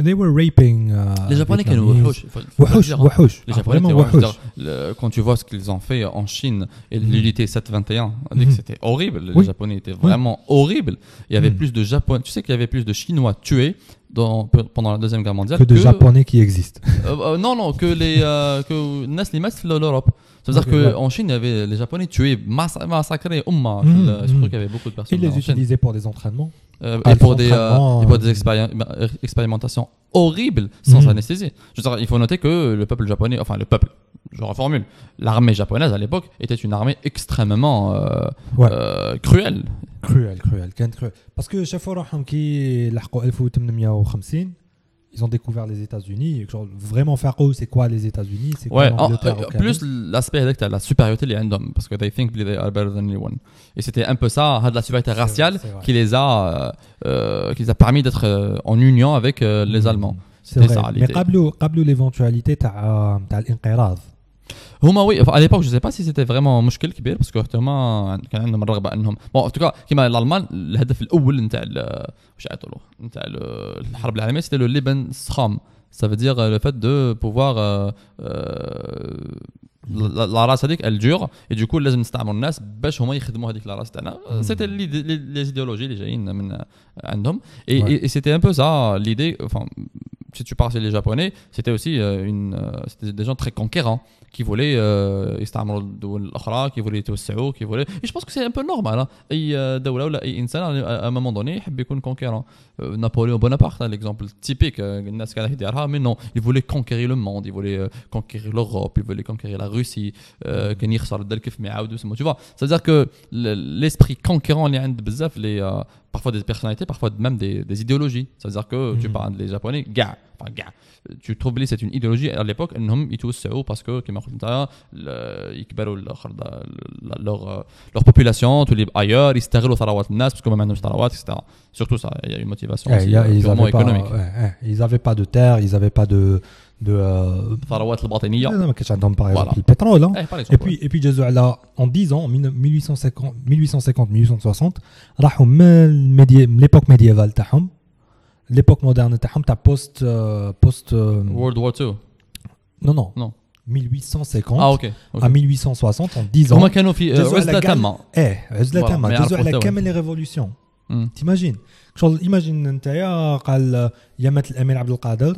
they were raping. Uh, les Japonais étaient wahouch. Wahouch. Les Japonais ah, wahouch. Quand tu vois ce qu'ils ont fait en Chine et mm. l'unité 721, mm. c'était horrible. Les. Japonais étaient vraiment horribles. Il y avait mhm. plus de Japonais. Tu sais qu'il y avait plus de Chinois tués pendant la Deuxième Guerre mondiale que de Japonais qui existent. (laughs) Euh, euh, non, non, que les euh, que Naslimas l'Europe. C'est-à-dire okay, qu'en. Chine, il y avait les Japonais tués, massacrés, Umma. Mhm, Je mhm. trouve qu'il y avait beaucoup de personnes. Ils les utilisaient pour des entraînements. Euh, Ah, et, pour le des, euh, entraînement, et pour euh, des expéri- euh, expérimentations horribles sans Mhm. anesthésie. Je veux dire, il faut noter que le peuple japonais, enfin le peuple, je reformule, l'armée japonaise à l'époque était une armée extrêmement euh, Ouais. euh, cruelle. Cruel, cruel, كانت cruel. Parce que شافوا روحهم كي لحقوا 1850 ils ont découvert les États-Unis. et genre, Vraiment faire eux, c'est quoi les États-Unis C'est quoi Ouais, en- l'Angleterre euh, au Canada plus l'aspect avec la supériorité les random, parce que they think they are better than anyone. Et c'était un peu ça, de la supériorité C'est- raciale c'est vrai. qui les a, euh, euh, qui les a permis d'être euh, en union avec euh, les Mhm. Allemands. C'est C'était vrai. ça Mais l'idée. قبلوا قبلوا l'éventualité تاع تاع الانقراض. هما وي على ليبوك جو سي با سي سيتي فريمون مشكل كبير باسكو حتى هما كان عندهم الرغبه انهم بون توكا كيما الألمان الهدف الأول نتاع واش يعيطوا نتاع الحرب العالمية سيتي لو ليبن سخام سا دير لو فات دو بوفوار لا راس هذيك الجور اي دوكو لازم نستعمر الناس باش هما يخدموا هذيك لا راس تاعنا. سيتي لي ايديولوجي اللي جايين من عندهم. اي سيتي ان بو سا ليدي si tu parles chez les Japonais, c'était aussi euh, une, euh, des gens très conquérants qui voulaient euh, qui voulaient Tawassaou, qui voulaient. Et je pense que c'est un peu normal. Hein. Et euh, à un moment donné, il voulait conquérant. Euh, Napoléon Bonaparte, hein, l'exemple typique, mais non, il voulait conquérir le monde, il voulait conquérir l'Europe, il voulait conquérir la Russie, mm. tu vois. C'est-à-dire que l'esprit conquérant, les parfois des personnalités, parfois même des, idéologies. C'est-à-dire que tu mhm. parles des Japonais, gars, enfin gars, tu trouves que c'est une idéologie à l'époque, ils tous parce que leur, euh, leur population, tu les ailleurs, ils stérilent tarawat nas parce que maintenant tarawat, etc. Surtout ça, il y a une motivation eh, euh, purement économique. Hein, ils n'avaient pas de terre, ils n'avaient pas de de euh, ثروات الباطنية. ما كانش عندهم par Voilà. exemple le pétrole hein. Eh, par exemple, Et puis, et puis جازوا على en 10 ans, en 1850, 1850 1860 راحوا من الميدي من l'époque médiévale تاعهم l'époque moderne تاعهم تاع post euh, post euh, World War II. non non Non. 1850 اه اوكي à 1860 en 10 ans هما كانوا في جازوا على عزله كاع- تامه ايه عزله Voilà. تامه ما جازوا يعرفوا على حتى كامل لي ريفولوسيون مم. تيماجين شغل ايماجين نتايا قال يا مات الامير عبد القادر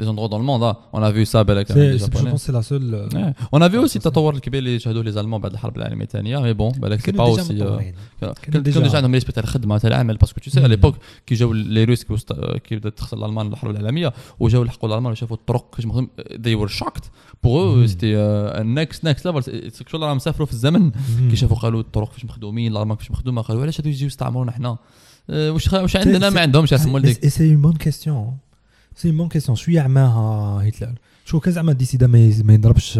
des endroits dans le monde. hein. On a vu ça بالك avec c'est les c'est- je Japonais. pense que c'est la seule Ouais. On a vu Ah, aussi ça, التطور الكبير اللي شهدوه les Allemands بعد الحرب العالميه الثانيه mais bon بالك c'est كانوا pas ديجا aussi euh, متطورين. كانوا كانوا كانوا déjà- ديجا عندهم ليسبي تاع الخدمه تاع العمل باسكو tu sais à مم. l'époque كي جاو لي روس كي وست- كي بدات تخسر الالمان الحرب العالميه وجاو لحقوا الالمان وشافوا الطرق كيفاش مخدم they were shocked pour eux مم. c'était uh, next next level C'est- شغل راهم سافروا في الزمن مم. كي شافوا قالوا الطرق فاش مخدومين الالمان كيفاش مخدومه قالوا علاش هادو يجيو يستعمرونا حنا آه، واش خ- واش عندنا c'est- ما عندهمش يا Ah, سمو et- ولديك et سي بون كيسيون شوية عماها هتلر شو كان زعما ديسيدا ما يضربش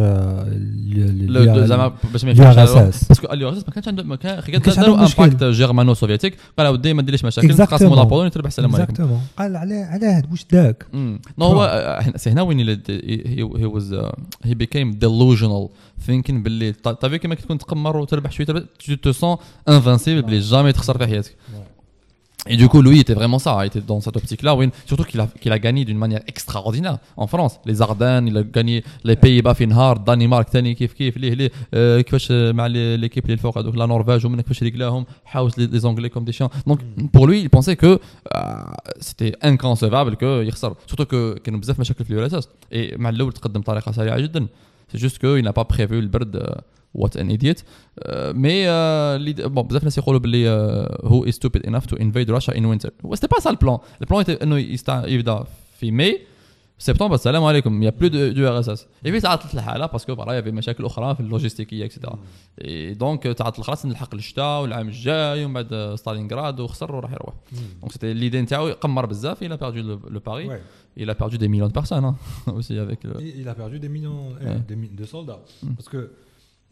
زعما باش ما يفهمش باسكو اليو ما كانش عنده ما كان عنده امباكت جيرمانو سوفيتيك قال ودي ما ديرليش مشاكل نقاسم لا بولون تربح السلام عليكم اكزاكتومون قال علاه علاه واش داك نو هو سي هنا وين هي واز هي بيكيم ديلوجنال ثينكين باللي تافي كيما كتكون تقمر وتربح شوية تو سون انفانسيبل بلي جامي تخسر في حياتك Et du coup, lui était vraiment ça, il était dans cette optique-là, oui. surtout qu'il a, qu'il a gagné d'une manière extraordinaire en France. Les Ardennes, il a gagné les Pays-Bas في نهار الدنمارك ثاني كيف كيف ليه ليه آه، كيفاش مع لي- ليكيب اللي الفوق هذوك لا نورفيج ومن كيفاش رجلاهم حاوس لي les Anglais comme des chiens. Donc pour lui, il pensait que euh, c'était inconcevable que يخسر. Surtout que كانوا بزاف مشاكل في اليو اس اس. Et مع الاول تقدم بطريقه سريعه جدا. سي جوست كو il n'a pas البرد وات ان ايديت مي بون بزاف ناس يقولوا باللي هو از ستوبيد انف تو انفيد راشا ان وينتر سيتي با سا البلان البلان انه يبدا في ماي سبتمبر السلام عليكم يا بلو دو ار اس اس اي في تعطلت الحاله باسكو فوالا يافي مشاكل أخرى في اللوجيستيكيه اكسيتيرا دونك تعطل خلاص نلحق الشتاء والعام الجاي ومن بعد ستالينغراد وخسر وراح يروح دونك سيتي ليدي نتاعو قمر بزاف le, le pari. Ouais. il a perdu des millions de personnes hein, (laughs) aussi avec le... Il il a perdu des millions Ouais. des mi- de soldats. Mm. parce que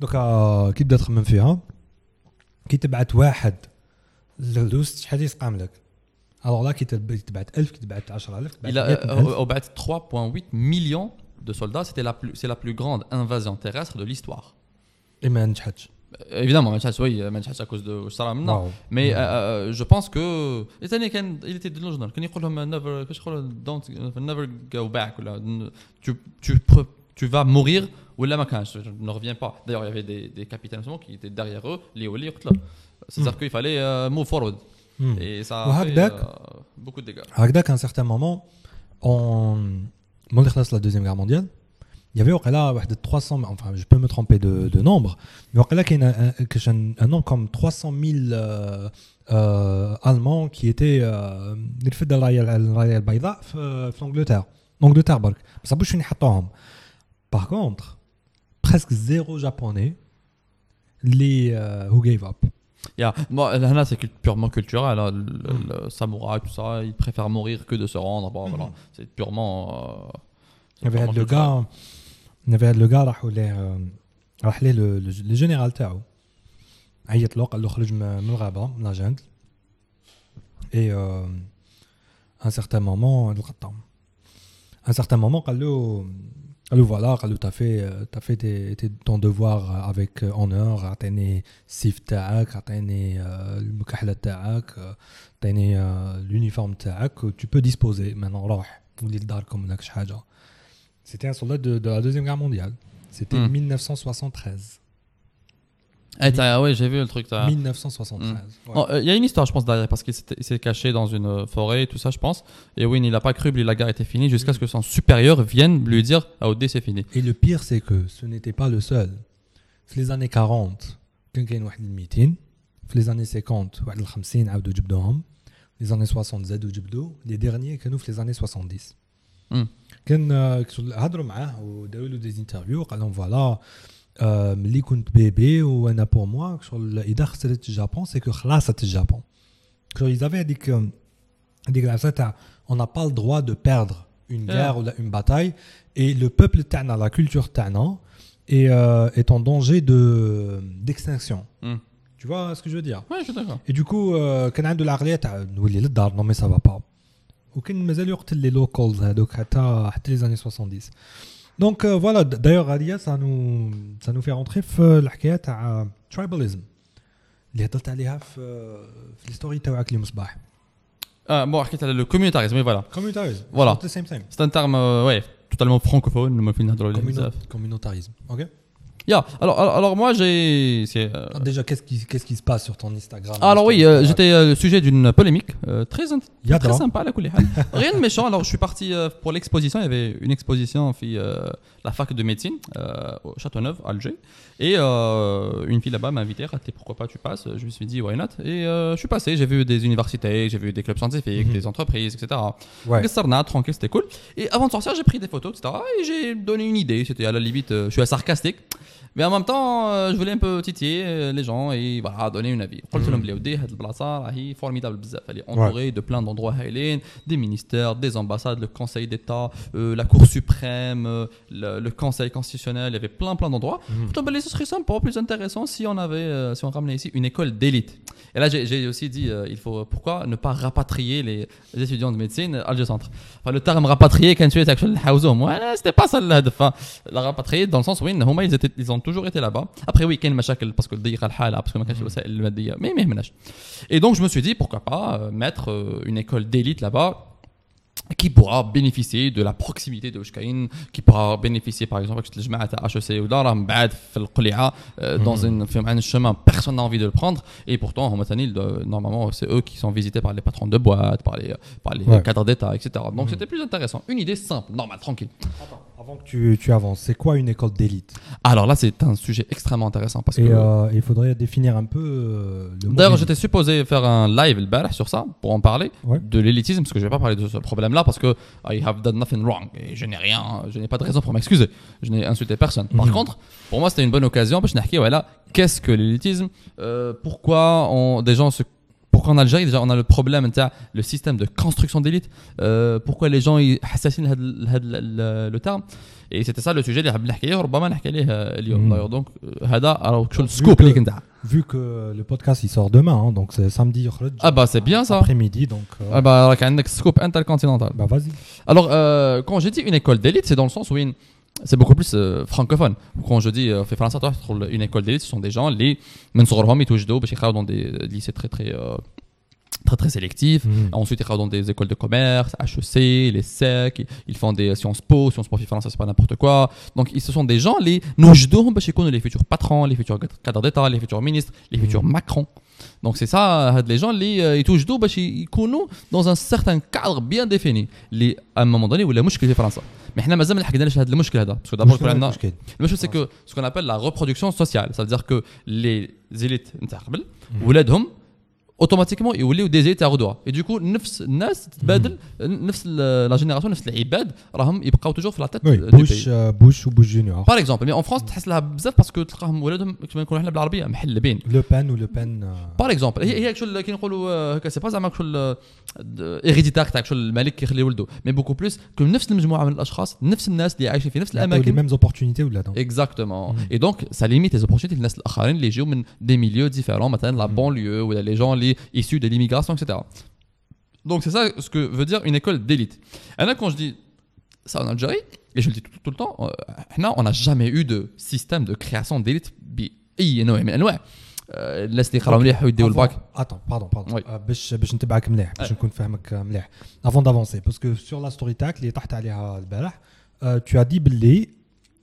donc آه، كي تبدا تخمم فيها كي تبعت واحد للروس شحال يسقام لك الوغ لا كي تب- تبعت 1000 كي تبعت 10000 Il a, euh, au Bat 3,8 millions de soldats, c'était la plus, c'est la plus grande invasion terrestre de l'histoire. اي ما نجحتش Euh, Évidemment, Manchas, oui, Manchas à cause de Sarah maintenant. واو. Mais Ouais. euh, euh, je pense que Ethan كان il était delusional. كان يقول لهم never كيفاش يقولوا don't never go back ولا n- tu tu pre- tu vas mourir ولا ما كانش ne reviens pas. D'ailleurs, il y avait des, des capitaines justement qui étaient derrière eux اللي يولي يقتلوا. C'est-à-dire qu'il fallait euh, move forward. Et hmm. ça a fait, euh, beaucoup de dégâts. À un certain moment, on... la Deuxième Guerre mondiale, il y avait là, 300 enfin je peux me tromper de, de nombre mais là, il y a un, un, un nombre comme 300 000 euh, euh, allemands qui étaient euh, dans l'Angleterre l'Angleterre ça bouge une par contre presque zéro japonais les euh, who gave up. Yeah. Moi, là, c'est cult- purement culturel. hein. Le, le- le samouraï, tout ça, ils préfèrent mourir que de se rendre. Bon, voilà. C'est purement. euh, Il y avait purement le culturel. gars, il y avait le gars راحوا ليه آه، راح ليه le- le- le général تاعو عيط له قال له خرج من من الغابه من لا جنجل et euh, à un certain moment القطام à un certain moment قال له ah, Alors voilà, tu as fait, euh, as fait ton devoir euh, avec euh, honneur, tu as le sif, tu as le mukahla, tu as l'uniforme, tu peux disposer maintenant, C'était un soldat de, la Deuxième Guerre mondiale, c'était hmm. 1973. Eh, t'as- ouais, j'ai vu le truc. t'as- 1973. ouais. Oh, euh, Il y a une histoire, je pense, derrière, parce qu'il s'était- il s'est caché dans une euh, forêt, tout ça, je pense. Et oui, il n'a pas cru que la guerre était finie jusqu'à ce que son supérieur vienne lui dire Ah, Odé, c'est fini. Et le pire, c'est que ce n'était pas le seul. في les années 40 كان كاين واحد ال 200 في les années 50 واحد ال 50 عاودوا جبدوهم les années 60 زادوا جبدوا les derniers كانوا في les années 70 مم. كان آه، شغل هضروا معاه وداروا له دي انترفيو قال لهم فوالا آه، ملي كنت بيبي وانا بور موا شغل اذا خسرت الجابون سي كو خلاصت الجابون شغل يزافي هذيك هذيك العفسه تاع on n'a pas le droit de perdre une Yeah. guerre ou la- une bataille et le peuple تاعنا la culture تاعنا est, euh, est en danger de d'extinction Hmm. tu vois ce que je veux dire Ouais, je suis d'accord. et du coup آه، كان عنده العقليه تاع نولي للدار نو مي سافا با وكان مازال يقتل لي لوكالز هذوك حتى حتى لي زاني 70 دونك فوالا دايوغ هذه سا نو سا نو في رونتري في الحكايه تاع ترايباليزم اللي هضرت عليها في في الستوري تاعك اللي مصباح Ah, bon, حكيت على le communautarisme, oui, voilà. كوميونيتاريزم Voilà. ذا سيم ثينغ C'est un terme, euh, ouais, totalement francophone, ما فينا نهضروا Yeah. Alors, alors, alors, moi j'ai. Euh, ah, déjà, qu'est-ce qui, qu'est-ce qui se passe sur ton Instagram ah, Alors oui, euh, euh, j'étais le sujet d'une polémique très, très sympa la coulée. (laughs) Rien de méchant. Alors je suis parti pour l'exposition. Il y avait une exposition la fac de médecine au Châteauneuf, Alger, et une fille là-bas m'a invité. Raté, pourquoi pas tu passes? Je me suis dit why not? Et je suis passé. J'ai vu des universités, j'ai vu des clubs scientifiques, mhm. des entreprises, etc. Ouais. Sarna, tranquille, c'était cool. Et avant de sortir, j'ai pris des photos, etc. Et j'ai donné une idée. C'était à la limite, je suis assez sarcastique. Mais en même temps, euh, je voulais un peu titiller euh, les gens et voilà, donner une avis. Je leur ai dit que formidable. Elle est entourée de plein d'endroits des ministères, des ambassades, le Conseil d'État, euh, la Cour suprême, le, Conseil constitutionnel. Il y avait plein, plein d'endroits. Mhm. Bah, ce serait sympa, plus intéressant si on avait, si on ramenait ici une école d'élite. Et là, j'ai aussi dit, il faut, pourquoi ne pas rapatrier les, étudiants de médecine à centre enfin, Le terme rapatrier, quand tu es actuellement, c'était pas ça le hein. La rapatrier dans le sens où ils ont toujours été là-bas. Après, oui, Ken Machakel, parce que le parce que ma le mais mais Et donc, je me suis dit, pourquoi pas euh, mettre euh, une école d'élite là-bas qui pourra bénéficier de la proximité de Oshkaïn, qui pourra bénéficier par exemple que le à HEC ou Daram dans euh, hmm. un chemin personne n'a envie de le prendre. Et pourtant en Matanil normalement c'est eux qui sont visités par les patrons de boîtes par les cadres d'État etc donc hmm. c'était plus intéressant. Une idée simple normale tranquille avant que tu, tu avances c'est quoi une école d'élite? Alors là c'est un sujet extrêmement intéressant parce et que euh, il faudrait définir un peu euh, le mot D'ailleurs, j'étais supposé faire un live le barh sur ça pour en parler Ouais. de l'élitisme parce que je vais pas parler de ce problème-là parce que I have done nothing wrong et je n'ai rien, je n'ai pas de raison pour m'excuser. Je n'ai insulté personne. Par Mhm. contre, pour moi, c'était une bonne occasion parce que voilà, qu'est-ce que l'élitisme? Euh, Pourquoi on, des gens se pourquoi en Algérie déjà on a le problème t'as le système de construction d'élite euh, pourquoi les gens ils assassinent le, le- le- le terme et c'était ça le sujet اللي حاب نحكي عليه وربما نحكي عليه اليوم Mhm. D'ailleurs, donc euh, هذا راهو شو Vu السكوب que- اللي كنت vu que le podcast il sort demain hein, donc c'est samedi يخرج ah bah c'est bien ça après-midi donc euh, Ah bah, راك عندك scoop intercontinental. bah vas-y Alors, euh, quand j'ai dit une école d'élite, c'est dans le sens où une- c'est beaucoup plus euh, francophone. Quand je dis euh, في فرنسا تروح une école d'élite, ce sont des gens اللي من صغرهم يتوجدوا باش يقراو dans des lycées très très euh, très très sélectifs. Mhm. Ensuite, ils travaillent dans des écoles de commerce, HEC, les SEC, ils font des Sciences Po, Sciences Po France, c'est pas n'importe quoi. Donc, ils, ce sont des gens, les نوجدوهم باش يكونوا les futurs patrons, les futurs cadres d'État, les futurs ministres, les futurs Macron. Donc, c'est ça, هاد les gens اللي يتوجدوا باش يكونوا dans un certain cadre bien défini. اللي à un moment donné ولا مشكل في فرنسا. Mais احنا مازال ما حكيناش هذا المشكل هذا. Parce que d'abord, يكون عندنا مشكل. le chose, c'est que ce qu'on appelle la reproduction sociale. Ça veut dire que les élites نتاع قبل Mhm. ولادهم اوتوماتيكمون يوليو دي زيت غدوه اي دوكو نفس الناس تتبادل نفس ال- لا جينيراسيون نفس العباد راهم يبقاو توجور في لا تيت Oui, Bush, euh, Bush ou Bush Junior. باغ اكزومبل مي اون فرانس تحس لها بزاف باسكو تلقاهم ولادهم كما نقولوا احنا بالعربيه محلبين Le Pen ou Le Pen. euh, باغ اكزومبل هي هي شغل كي نقولوا آه، هكا سي با زعما شغل ايريديتار تاع شغل الملك كيخلي ولده مي بوكو بلوس كو نفس المجموعه من الاشخاص نفس الناس اللي عايشين في نفس يعطيو les الاماكن mêmes opportunités ولا non Exactement. Mhm. Et donc, ça limite les opportunités للناس الآخرين اللي يجيو من des milieux différents, مثلا la Mhm. banlieue ou les gens les issus de l'immigration, etc. Donc, c'est ça ce que veut dire une école d'élite. Et là, quand je dis ça en Algérie, et je le dis tout, tout le temps, euh, nous, on n'a jamais eu de système de création d'élite بأي نوع من الأنواع. آه، الناس اللي يقراو مليح ويديو Avant- الباك Attends, pardon, pardon. Oui. آه، باش باش نتبعك مليح باش Ouais. نكون فاهمك آه، مليح. Avant d'avancer parce que sur la story tag اللي طحت عليها البارح euh, tu as dit باللي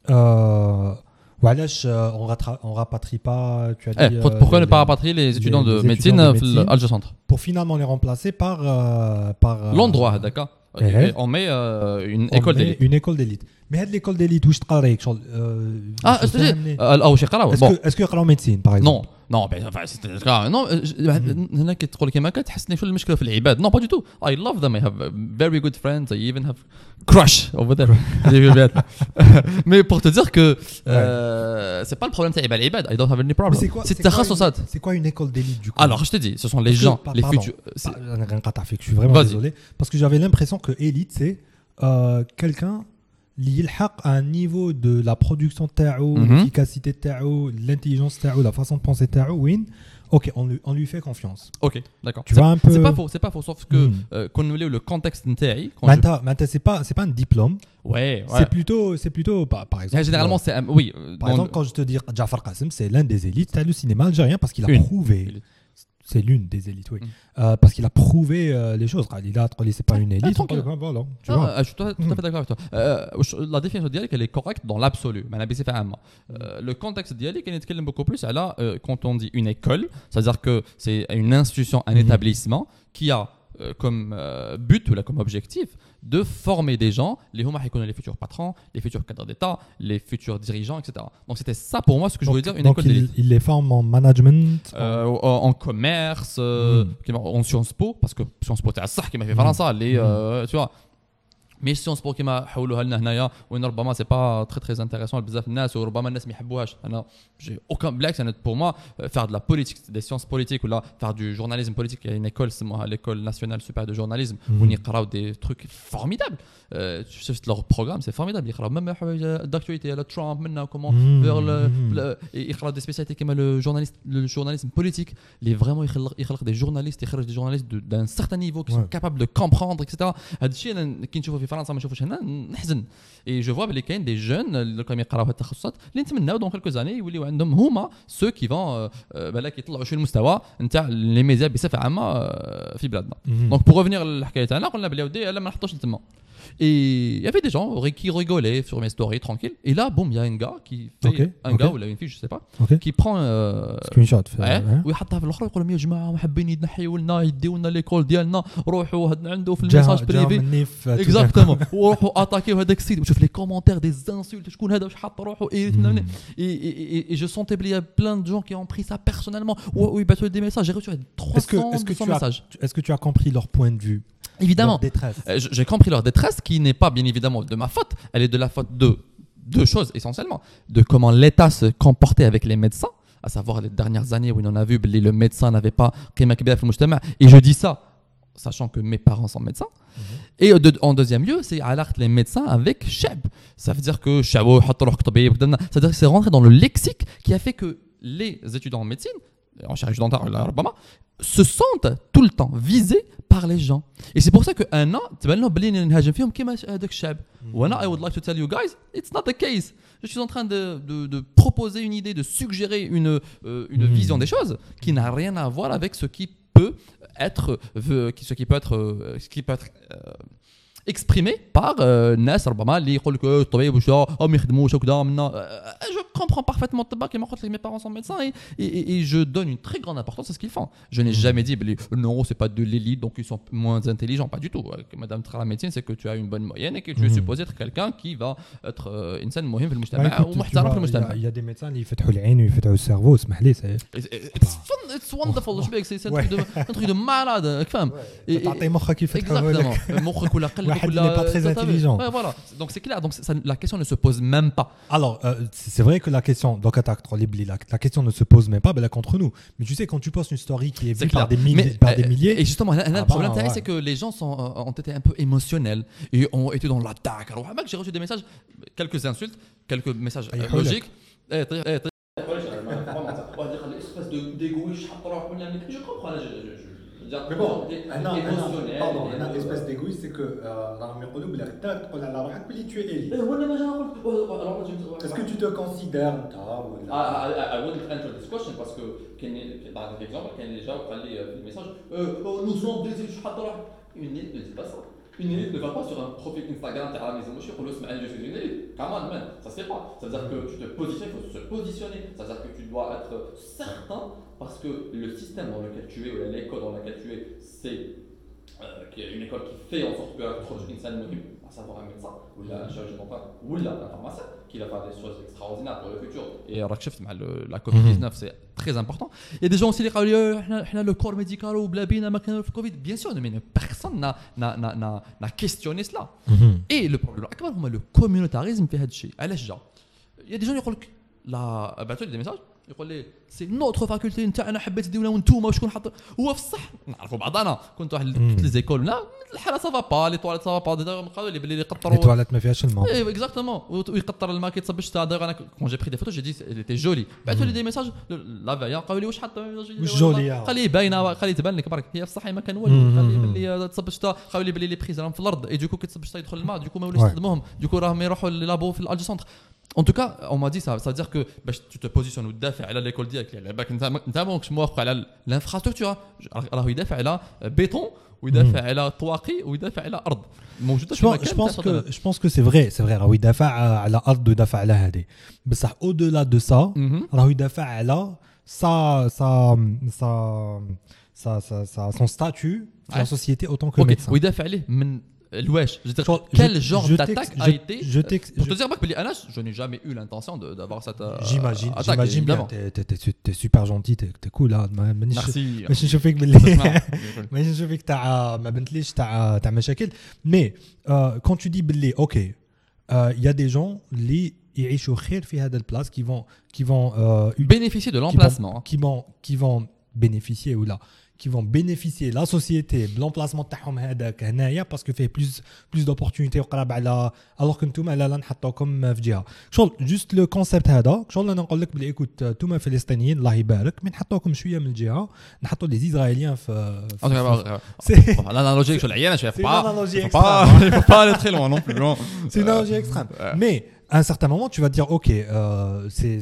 euh, وعلاش euh, euh, on, rattra... on rapatrie pas tu as eh, Pourquoi euh, ne pas rapatrier les étudiants, de, médecine, euh, étudiants à Centre Pour finalement les remplacer par. Par L'endroit, d'accord eh eh. on met une, école d'élite. une école d'élite. Mais l'école d'élite où je travaille, ah, est-ce que, est-ce que en médecine par exemple? Non, non, ben, enfin, c'est grave. Non, euh, je- هنا كي تقول كيما هكا تحسني شو المشكله في العباد non pas du tout I love them I have uh, very good friends I even have crush (laughs) over there (laughs) mais pour te dire que euh, c'est pas le problème تاع العباد I don't have any Mais problem c'est quoi c'est c'est quoi التخصصات une- c'est quoi une école d'élite du coup alors je te dis ce sont les Parce que- gens pa- les pardon. futurs c'est- Ah, أنا غنقطع فيك, je suis vraiment Vas-y. désolé parce que j'avais l'impression que élite c'est euh, quelqu'un اللي يلحق à un niveau de la production tao, mm -hmm. l'efficacité tao, l'intelligence tao, la façon de penser tao, win. Ok, on lui, on lui, fait confiance. Ok, d'accord. Tu vois un peu. C'est pas faux, c'est pas faux, sauf que mm. le contexte intérêt. Maintenant, je... c'est pas, c'est pas un diplôme. Ouais. ouais. C'est plutôt, c'est plutôt, par exemple. Eh, généralement, euh, c'est, euh, oui. Par exemple, quand je te dis Jafar Qasim, c'est l'un des élites, as le cinéma algérien parce qu'il a prouvé c'est l'une des élites, oui. Mm. Euh, parce qu'il a prouvé euh, les choses. Khalida, c'est pas une ah, élite. Hein, ah, voilà, tu vois. Ah, je suis tout à, fait d'accord avec toi. Euh, la définition d'Yalik, elle est correcte dans l'absolu. Mm. le contexte d'Yalik, il est beaucoup plus. Alors, quand on dit une école, c'est-à-dire que c'est une institution, un mm. établissement qui a comme but ou comme objectif de former des gens, les les futurs patrons, les futurs cadres d'État, les futurs dirigeants, etc. Donc c'était ça pour moi ce que je voulais dire, une donc école il, il, les forme en management euh, en... commerce, euh, hmm. en Sciences Po, parce que Sciences Po, c'est à ça qui m'a fait faire hmm. ça, hmm. euh, tu vois. مي سيونس بو كيما حولوها لنا هنايا وين ربما سي با تري تري انتريسون بزاف الناس وربما الناس ما يحبوهاش انا جي اوكان بالعكس انا بور موا فار دو لا بوليتيك دي سيونس بوليتيك ولا فار دو جورناليزم بوليتيك يعني ايكول سموها ليكول ناسيونال سوبر دو جورناليزم Mhm. وين يقراو دي تروك فورميدابل شفت لور بروغرام سي فورميدابل يقراو ميم حوايج داكتواليتي على ترامب منا كومون Mhm. vers le, Mhm. le- يقراو دي سبيسياليتي كيما لو جورناليست le journalisme politique اللي فريمون يخلق يخلق دي جورناليست يخرج دي جورناليست دان سيغتان نيفو كي سون Ouais. كابابل دو كومبروندر اكسيتيرا هذا الشيء انا كي نشوفه في فرنسا ما نشوفوش هنا نحزن. اي جو فوا بلي كاين دي جون اللي راهم يقراو هاد التخصصات اللي نتمناو دون كلكو زاني يوليو عندهم هما سو كي فون بالك يطلعوا شي المستوى نتاع لي ميديا بصفة عامة آه، في بلادنا. دونك بوغ ريفينير للحكايه تاعنا قلنا بلي ودي لا ما نحطوش لتما. Et il y avait des gens qui rigolaient sur mes stories tranquille. Et là, boum, il y a un gars qui fait Ok, un ok. gars ou là, une fille, je sais pas, Ok. qui prend euh, screen shot fait- ouais, ouais. ويحطها في الاخر يقول لهم يا جماعه ما حابين ينحيوا لنا يديو لنا ليكول ديالنا روحوا هاد عنده في جا- الميساج جا بريفي مني في- اكزاكتومون وروحوا اتاكيو هذاك السيد وشوف لي كومونتير دي زانسولت شكون هذا واش حاط روحه اي Mhm. et je sentais qu'il y a plein de gens qui ont pris ça personnellement ou ou ils battaient des messages j'ai reçu 300 Est-ce que, est-ce que 200 tu as, messages est-ce que tu as compris leur point de vue Évidemment. Euh, j'ai compris leur détresse qui n'est pas bien évidemment de ma faute. Elle est de la faute de deux choses essentiellement. De comment l'État se comportait avec les médecins, à savoir les dernières années où on en a vu, le médecin n'avait pas. Et je dis ça sachant que mes parents sont médecins. Mhm. Et euh, en deuxième lieu, c'est alerte les médecins avec Sheb. Ça veut dire que cest oh, dire que c'est rentré dans le lexique qui a fait que les étudiants en médecine en chirurgie dentaire, là, Rubama, se sentent tout le temps visés par les gens. Et c'est pour ça qu'un an, تبان لهم بلي نهاجم فيهم كيما هذاك الشاب. وانا I would like to tell you guys, it's not the case. Je suis en train de, de, de proposer une idée, de suggérer une, euh, une Mhm. vision des choses qui n'a rien à voir avec ce qui peut être, veut- qui- ce qui peut être, euh, ce qui peut être euh, exprimé par euh, الناس ربما اللي يقول لك آه، الطبيب وش اه ما يخدموش وكذا منا je comprends parfaitement الطباء كما قلت لك mes parents sont médecins et, et, et- et je donne une très grande importance à ce qu'ils font je n'ai jamais dit بلي non c'est pas de l'élite donc ils sont moins intelligents pas du tout Euh, que madame tra la médecine c'est que tu as une bonne moyenne et que tu es Mhm. supposé être quelqu'un qui va être euh, إنسان مهم في Bah, المجتمع écoute, tu ومحترم vois, في Il y المجتمع a- il y a des médecins اللي يفتحوا العين ويفتحوا السيرفو اسمح لي سي It's, it's fun, it's wonderful je sais que c'est c'est un truc de un truc de malade راك فاهم Et- et- تعطي مخك يفتحوا لك Exactement. مخك ولا قلبك (laughs) n'est pas très intelligent. Donc c'est clair, donc la question ne se pose même pas. Alors, euh, c'est vrai que la question, donc attaque, la, la question ne se pose même pas, ben là contre nous. Mais tu sais, quand tu postes une story qui est, est vue par des, milliers, par des euh, milliers. Et justement, là, là, le problème, bah, c'est que les gens sont, euh, ont été un peu émotionnels et ont été dans l'attaque. Alors, j'ai reçu des messages, quelques insultes, quelques messages logiques. Eh, eh, je comprends, mais bon, ah ah pardon, une espèce d'égoïsme, c'est que euh, Rami il a on a la rahat, puis tu es élu. Est-ce que tu te considères ah, ah, I wouldn't enter this question parce que, par exemple, quand les gens prennent les messages, euh, oh, nous sommes des élus, une élite ne dit pas ça. Une élite ne va pas sur un profil Instagram, t'as la maison mochée, pour le semaine, je suis une élite. Come on, man, ça se fait pas. Ça veut dire que tu te positionnes, il faut se positionner. Ça veut dire que tu dois être certain parce que le système dans lequel tu es, ou l'école dans laquelle tu es, c'est euh, une école qui fait en sorte que à savoir un médecin, ou un mhm. chirurgien dentaire, ou un pharmacien, qui va faire des choses extraordinaires pour le futur. Et Rakshift, la mhm. Covid-19, c'est très important. Il y a des gens aussi qui disent euh, le corps médical ou blabina, le Covid. Bien sûr, mais personne n'a questionné cela. Mhm. Et le problème, c'est le communautarisme fait ça. Il y a des gens qui disent, il y a des messages. يقول لي سي نوتر فاكولتي نتاعنا حبيت تديونا وانتوما شكون حط هو في الصح نعرفوا بعضنا كنت واحد لي زيكول. لا الحالة سافا با لي تواليت سافا با قالوا لي بلي لي يقطروا تواليت ما فيهاش الماء. اي اكزاكتومون ويقطر الماء كيتصب الشتا دايوغ أنا كون جي بري دي فوتو جي دي تي جولي بعثوا لي دي ميساج لا فيا قالوا لي واش حط جولي؟ قال لي باينه قال لي تبان لك برك هي في الصح ما كان والو. قال لي بلي تصب الشتا قالوا لي بلي لي بريز راهم في الأرض. اي دوكو كيتصب الشتا يدخل الماء. دوكو ما يولوش Ouais. يستخدموهم دوكو راهم يروحوا للابو في الالجي سونتر En tout cas, on m'a dit ça. C'est-à-dire que bah, tu te positionnes au DAF, à l'école directe, à l'infrastructure. Hein. Alors, il DAF, à béton, hmm. toaqi. Je pense, hein, je pense que c'est vrai, c'est vrai. Au-delà de ça, son statut, la société autant que le الواش je veux dire, Genre, quel je- genre je d'attaque t'ex- a je- été je t'ex- pour je- te dire Bak, بلي انا je n'ai jamais eu l'intention de- d'avoir cette euh, j'imagine attaque j'imagine bien évidemment. t'es t'es- t'es t'es super gentil t'es t'es cool là ما- مانيش merci ماشي نشوفك باللي تسمع. ماشي نشوفك تاع ما بنتليش تاع تاع مشاكل مي كون تو دي باللي اوكي يا دي جون اللي يعيشوا خير في هذا البلاص كي فون كي فون bénéficier de l'emplacement hein. qui vont qui vont bénéficier ou là qui vont bénéficier la société de l'emplacement تاعهم هذاك هنايا باسكو فيه بلوس بلوس دوبورتونيتي وقراب على الوغ كنتم لا لا نحطوكم في جهه شغل جوست لو كونسيبت هذا شغل انا نقول لك بلي ايكوت انتم فلسطينيين الله يبارك مي نحطوكم شويه من الجهه نحطوا لي اسرائيليين في, En tout cas, في bah, C'est- bon, l'analogie avec العيان je C'est faut pas une analogie faut pas il faut pas aller très loin non plus non. C'est une analogie extrême. Mais à un certain moment, tu vas dire, ok, euh, c'est,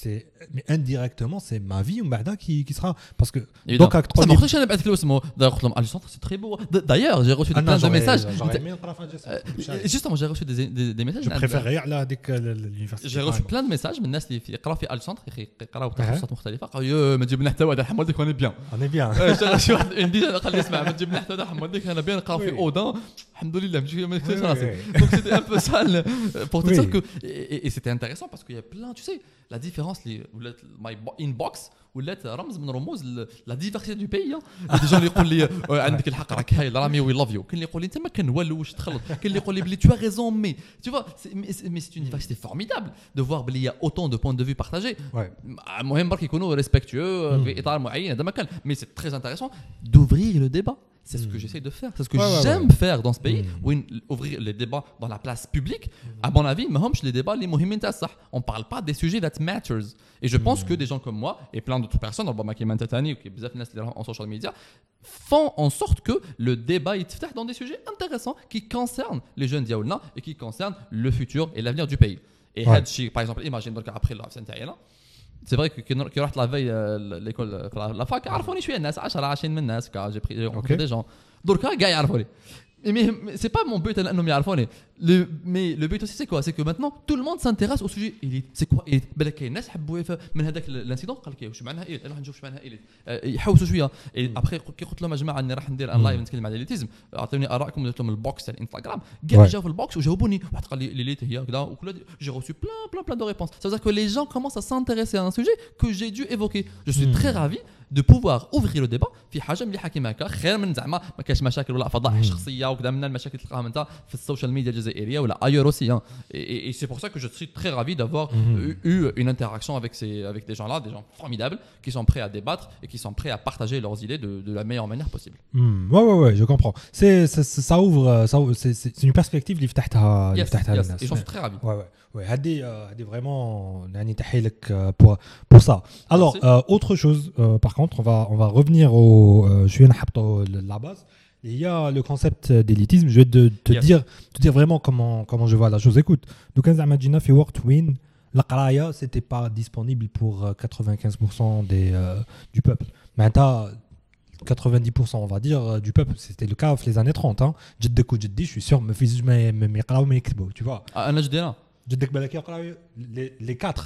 c'est, mais indirectement, c'est ma vie ou Mada qui, qui sera. Parce que. Évidemment. Donc, avec Ça trois m'a reçu un appel de اسمه d'ailleurs قلت لهم ah, le centre c'est très beau D- d'ailleurs j'ai reçu Ah plein non, de j'aurais- messages j'aurais aimé نقرا في هذا Euh, الشيء. justement j'ai reçu des des des messages Je préférerais على هذيك l'université. j'ai reçu plein de messages من الناس اللي في- يقراو في السونتر يقراو أها. تخصصات مختلفه قالوا يا ما تجيب لنا حتى واحد الحمد لله انا بيان On est bien. شي واحد اون ديجا قال لي اسمع ما تجيب لنا حتى واحد الحمد لله انا بيان نقراو في Oui. اودان الحمد لله ماشي ما نكتبش Oui, راسي oui, donc c'était un peu ça le- pour te Oui. dire que et, et- et c'était intéressant parce qu'il y a plein tu sais la différence les ولات my bo- inbox ولات رمز من رموز ال- la diversité du pays hein. دي جون اللي يقول لي آه، عندك الحق راك هايل رامي وي لاف يو كاين اللي يقول لي انت ما كان والو واش تخلط كاين اللي يقول لي بلي tu as raison mais tu vois c'est- mais c'est mais c'est une diversité formidable de voir بلي y a autant de points de vue partagés Ouais. المهم برك يكونوا ريسبكتيو في اطار معين هذا ما كان مي سي تري انتريسون دوفرير لو ديبا C'est ce que hmm. j'essaie de faire. C'est ce que j'aime faire dans ce pays. Hmm. Ouvrir les débats dans la place publique. À mon avis, les débats, les on ne parle pas des sujets that matters. Et je pense que hmm. des gens comme moi et plein d'autres personnes, dans le ou qui en social media, font en sorte que le débat est dans des sujets intéressants qui concernent les jeunes diaoulna et qui concernent le futur et l'avenir du pays. Et ouais. par exemple, imagine donc après la سي فري كي نر- كي رحت لافي ليكول لا فاك عرفوني شويه الناس 10 20 من الناس كا جي بري اوكي. دي جون دركا كاع يعرفوني Mais c'est pas mon but انا انهم يعرفوني Le- mais le but aussi c'est quoi c'est que maintenant tout le monde s'intéresse au sujet élite c'est quoi élite بالك كاين ناس حبوا يف- من هذاك الانسيدون قال لك واش معناها élite نروح نشوف واش معناها élite آه، يحوسوا شويه ابخي كي قلت لهم يا جماعه اني راح ندير ان لايف نتكلم على الاليتيزم اعطوني ارائكم درت لهم البوكس تاع الانستغرام كاع Ouais. جاوا في البوكس وجاوبوني واحد قال لي ليليت هي كذا وكل j'ai reçu plein plein plein de réponses ça veut dire que les gens commencent à s'intéresser à un sujet que j'ai dû évoquer je suis très ravi de pouvoir ouvrir le débat في حاجه مليحه كيما هكا خير من زعما ما كاش مشاكل ولا فضائح شخصيه وكذا من المشاكل اللي تلقاهم انت في السوشيال ميديا الجزائريه ولا ailleurs aussi hein. et, et- et c'est pour ça que je suis très ravi d'avoir eu, eu une interaction avec ces avec des gens là des gens formidables qui sont prêts à débattre et qui sont prêts à partager leurs idées de, de la meilleure manière possible Hmm, ouais, ouais, ouais, je comprends. C'est, ça, ça- ça ouvre, euh, ça ouvre- c'est, c'est- c'est une perspective اللي فتحتها اللي yes, فتحتها yes. للناس. et j'en suis très ravi Ouais, ouais, Ouais, Hadi, euh, Hadi vraiment, euh, pour, pour ça. Alors, euh, autre chose, par contre, on va, on va revenir au. Euh, je suis la base. Il y a le concept d'élitisme. Je vais te, dire, te dire vraiment comment, comment je vois la chose. Écoute, donc, Imagina fait World Win. La Qaraya, c'était pas disponible pour 95% des, du peuple. Maintenant, 90% on va dire du peuple c'était le cas les années 30 hein. je suis sûr me fils mais mais tu vois ah, جدك بالك يقراو les les quatre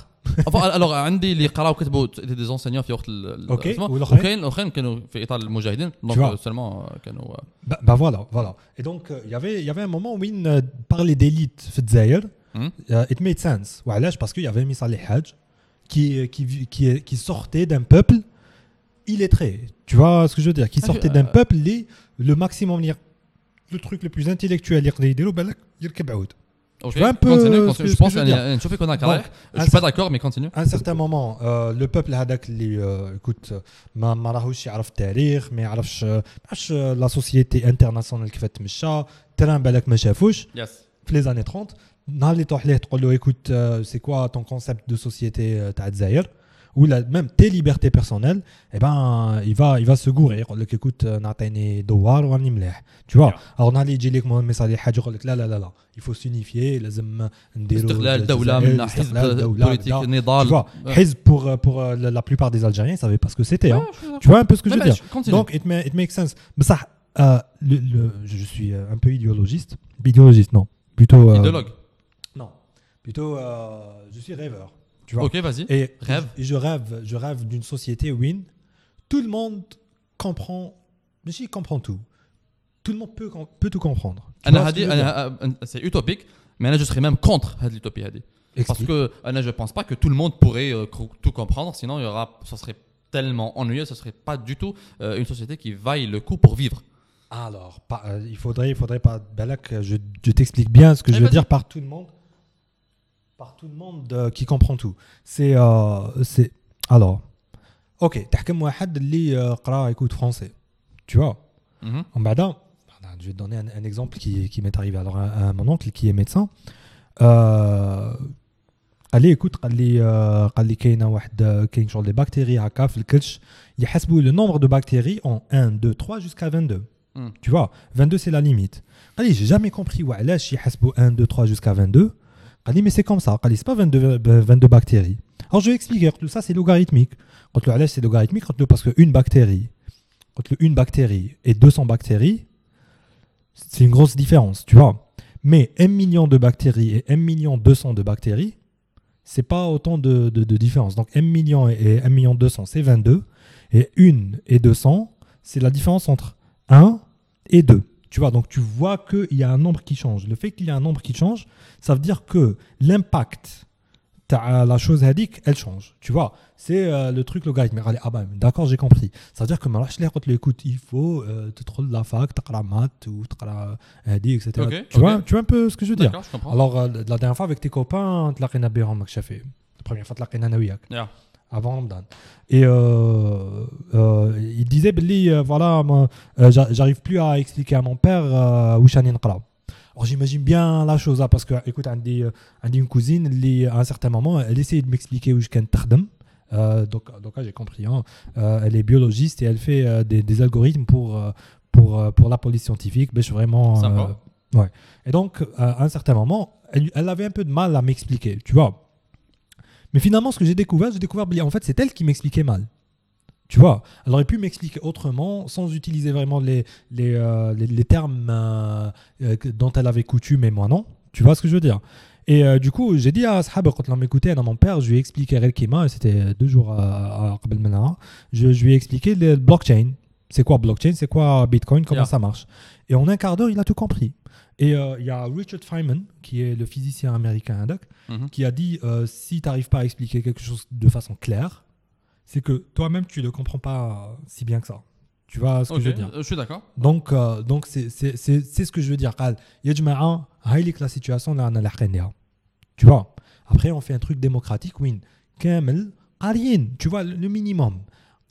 الوغ عندي اللي قراو كتبوا دي زونسينيون في وقت ال- ال- أوكي، اسمه. والآخرين؟ وكاين الاخرين كانوا في اطار المجاهدين vois. دونك سولمون كانوا Bah, bah voilà, voilà. Et donc, euh, il y avait- il y avait un moment où il euh, parlait d'élite في الجزائر. Hmm. Euh, it made sense. وعلاش Parce qu'il y avait Missa Hadj qui, qui, qui, qui sortait d'un peuple illettré. Tu vois ce que je veux dire Qui Ah, sortait je- d'un euh, peuple les, le maximum, le truc le plus intellectuel يقدر يديرو بالك يركب عود. Ok, vois un peu continue, ce continue. que- Je ce que pense je veux qu'il y dire. a une chauffée qu'on a Donc, carré. Je un suis pas cer- d'accord, mais continue. À un certain moment, euh, le peuple هذاك اللي euh, écoute ما ما راهوش يعرف التاريخ ما يعرفش ما يعرفش لا سوسيتي انترناسيونال كيف تمشى تران بالك ما شافوش Yes. في les années 30 نهار اللي تروح ليه تقول له écoute euh, c'est quoi ton concept de société euh, تاع الجزائر ولا même tes libertés personnelles eh ben il va il va se gourer يقول لك écoute euh, نعطيني دوار وراني مليح tu vois alors نهار اللي يجي لك مهم صالح حاجه يقول لك لا لا لا لا il faut s'unifier لازم نديروا استغلال الجزائر، دولة من حزب استغلال دولة، بوليتيك كذا. tu نضال vois Ouais. حزب pour euh, pour euh, la, la plupart des Algériens ils savaient pas ce que c'était hein. Ouais, je suis d'accord. tu vois un peu ce que je Mais veux bah, dire je- continue. donc, it, ma- it makes sense. Mais ça, euh, le, le- je je suis euh, un peu idéologiste. Idéologiste, non. Plutôt. euh, Idéologue. Non. Plutôt, euh, je suis rêveur. Ok, vas-y. Et rêve. Je, je rêve, je rêve d'une société win. Tout le monde comprend. Mais si, comprend tout. Tout le monde peut, peut tout comprendre. Euh, euh, c'est utopique, mais je serais même contre l'utopie. Parce que je ne pense pas que tout le monde pourrait euh, tout comprendre, sinon il y aura, serait tellement ennuyeux, ce ne serait pas du tout une société qui vaille le coup pour vivre. Alors, pas, il faudrait, il faudrait pas. Je, t'explique bien ce que eh, je veux dire par tout le monde Par tout le monde euh, qui comprend tout. C'est, euh, c'est. Alors, ok. تحكم واحد اللي euh, قرا écoute français. Tu vois. Mhm. En بعدا, بعدا, je vais te donner un, un exemple qui, qui m'est arrivé. Alors, un, un- mon oncle qui est médecin. Euh, قال لي écoute قال لي آه، قال لي كاينه واحد كاين شغل دي بكتيري هكا في الكلش يحسبوا le nombre de bactéries en 1 2 3 jusqu'à 22 Hmm. tu vois 22 c'est la limite قال لي j'ai jamais compris وعلاش يحسبوا 1 2 3 jusqu'à 22 قال لي mais c'est comme ça, c'est pas 22, euh, bactéries. Alors je vais expliquer, tout ça c'est logarithmique. Quand le c'est logarithmique, parce qu'une bactérie, quand une bactérie et 200 bactéries, c'est une grosse différence, tu vois. Mais 1 million de bactéries et 1 million 200 de bactéries, c'est pas autant de, de, différence. Donc 1 million et 1 million 200, c'est 22. Et 1 et 200, c'est la différence entre 1 et 2. Tu vois, donc tu vois qu'il y a un nombre qui change. Le fait qu'il y a un nombre qui change, ça veut dire que l'impact la chose hadik, elle change. Tu vois, c'est euh, le truc logarithmique. Allez, Ah ben, d'accord, j'ai compris. Ça veut dire que maintenant, je l'ai écoute, il faut euh, te trouver la fac, tu maths ou tu hadik, etc. Ok, tu, vois, tu vois un peu ce que je veux dire. je Alors, euh, la dernière fois avec tes copains, tu l'as fait. La première fois, tu l'as Yeah avant Ramadan. Et euh, euh, il disait, Billy, euh, voilà, j'arrive plus à expliquer à mon père où je alors j'imagine bien la chose là, parce que, écoute, j'ai une cousine, elle, à un certain moment, elle essayait de m'expliquer où je suis euh, donc, donc j'ai compris. Hein. Elle est biologiste et elle fait des, algorithmes pour, pour, pour la police scientifique. Mais je suis vraiment. Sympa. ouais. Et donc, à un certain moment, elle, avait un peu de mal à m'expliquer, tu vois. Mais finalement, ce que j'ai découvert, j'ai découvert, en fait, c'est elle qui m'expliquait mal. Tu vois, elle aurait pu m'expliquer autrement sans utiliser vraiment les, les, euh, les, les termes euh, euh, dont elle avait coutume et moi non. Tu vois ce que je veux dire Et euh, du coup, j'ai dit à Sahab, quand on m'écoutait, à mon père, je lui ai expliqué Relkima, c'était deux jours à, à je, je lui ai expliqué le blockchain. C'est quoi blockchain? C'est quoi Bitcoin? Comment Yeah. ça marche? Et en un quart d'heure, il a tout compris. Et euh, il y a Richard Feynman, qui est le physicien américain un doc, mhm. qui a dit euh, si tu n'arrives pas à expliquer quelque chose de façon claire, c'est que toi-même, tu ne comprends pas euh, si bien que ça. Tu vois ce que je veux dire? Je suis d'accord. Donc, donc c'est, ce que je veux dire. Il y a du mal la situation là, hein. Tu vois? Après, on fait un truc démocratique, win. Tu vois, le minimum.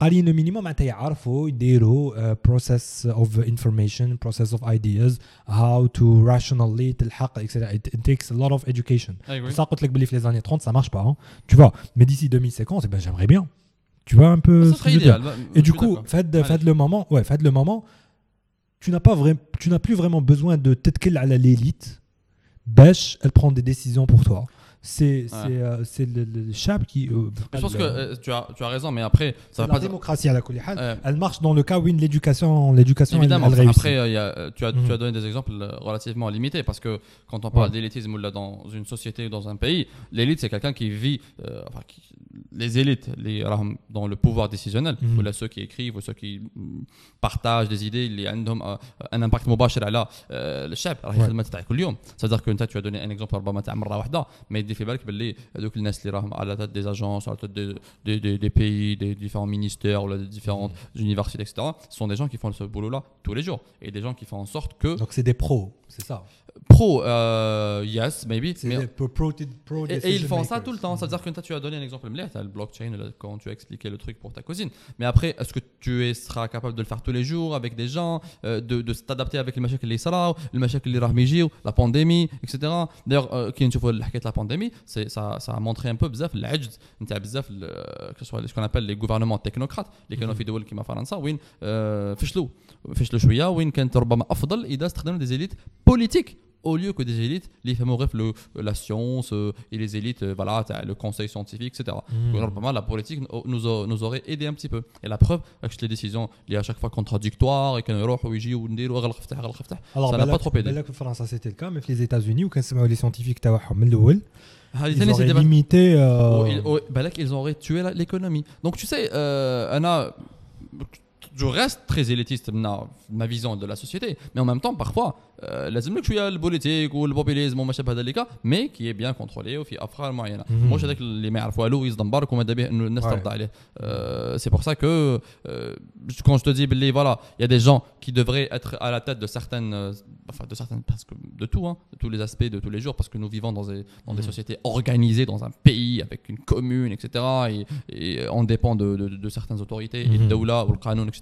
قاريين le minimum معناتها يعرفوا يديروا uh, process of information, process of ideas, how to rationally تلحق etc. It, it takes a lot of education. I agree. Pour ça, قلت لك بلي في les années 30, ça marche pas. hein. Tu vois Mais d'ici 2050, eh ben, j'aimerais bien. Tu vois un peu ça ce que serait je veux dire idéal bah, je et du suis coup, d'accord. faites, Allez. faites le moment, ouais, faites le moment. Tu n'as pas vraiment, tu n'as plus vraiment besoin de تتكل على l'élite. Bêche, elle prend des décisions pour toi. c'est ouais. c'est euh, le, le qui. Euh, Je pense que euh, tu, as, tu as raison, mais après. Ça va la pas démocratie à la Kolihal, ouais. elle marche dans le cas où l'éducation l'éducation Évidemment, elle, elle après, y a, tu, as, tu as mhm. donné des exemples relativement limités, parce que quand on parle ouais. d'élitisme dans une société ou dans un pays, l'élite, c'est quelqu'un qui vit. Les élites, les, dans le pouvoir décisionnel, mm -hmm. ou ceux qui écrivent, ou ceux qui mm, partagent des idées, les, un impact mobile, le chap, c'est-à-dire que tu as donné un exemple, mais يدي في بالك باللي هذوك الناس اللي راهم على tête des agences على tête des, des, des, des pays des différents ministères ou là, des différentes universités etc ce sont des gens qui font ce boulot là tous les jours et des gens qui font en sorte que donc c'est des pros c'est ça pro euh, yes maybe c'est mais des pro, pro, pro et, et ils decision font ça makers. tout le temps. C'est-à-dire que toi, tu as donné un exemple مليح, t'as le blockchain, là, quand tu as expliqué le truc pour ta cousine. Mais après, est-ce que tu es, seras capable de le faire tous les jours avec des gens, euh, de, de t'adapter avec les machins اللي صراو, les machins اللي راهم يجيو, la pandémie, etc. D'ailleurs, euh, كي نشوفوا حكايه la pandémie, c'est ça, ça a montré un peu بزاف العجز نتاع بزاف ال- que ce soit ce qu'on appelle les gouvernements technocrates اللي كانوا في دول كيما فرنسا وين آه، فشلوا فشلوا شويه وين كانت ربما افضل اذا استخدمنا des élites politiques au lieu que des élites, les femmes bref, le, la science euh, et les élites, euh, voilà, le conseil scientifique, etc. Mmh. Pas mal, la politique nous, a, nous, aurait aidé un petit peu. Et la preuve, euh, avec les décisions, il y a à chaque fois contradictoires et qu'on ça n'a pas trop aidé. Alors, France, c'était le cas, mais les États-Unis, où ah, les scientifiques, ils auraient limité. Euh, oh, oh, ils auraient tué l'économie. Donc, tu sais, euh, Anna je reste très élitiste dans ma vision de la société, mais en même temps, parfois, لازم لك شويه البوليتيك والبوبيليزم وما شابه ذلك mais qui est bien contrôlé وفي افكار معينه Mhm. مش هذاك اللي ما يعرف والو يصدم برك وما به انه الناس Ouais. ترضى عليه Euh, c'est pour ça que euh, quand je te dis باللي voilà il y a des gens qui devraient être à la tête de certaines euh, enfin de certaines parce que de tout hein, de tous les aspects de tous les jours parce que nous vivons dans des, dans des Mhm. sociétés organisées dans un pays avec une commune etc et, et on dépend de, de, de certaines autorités et Mhm. de doula ou le canon etc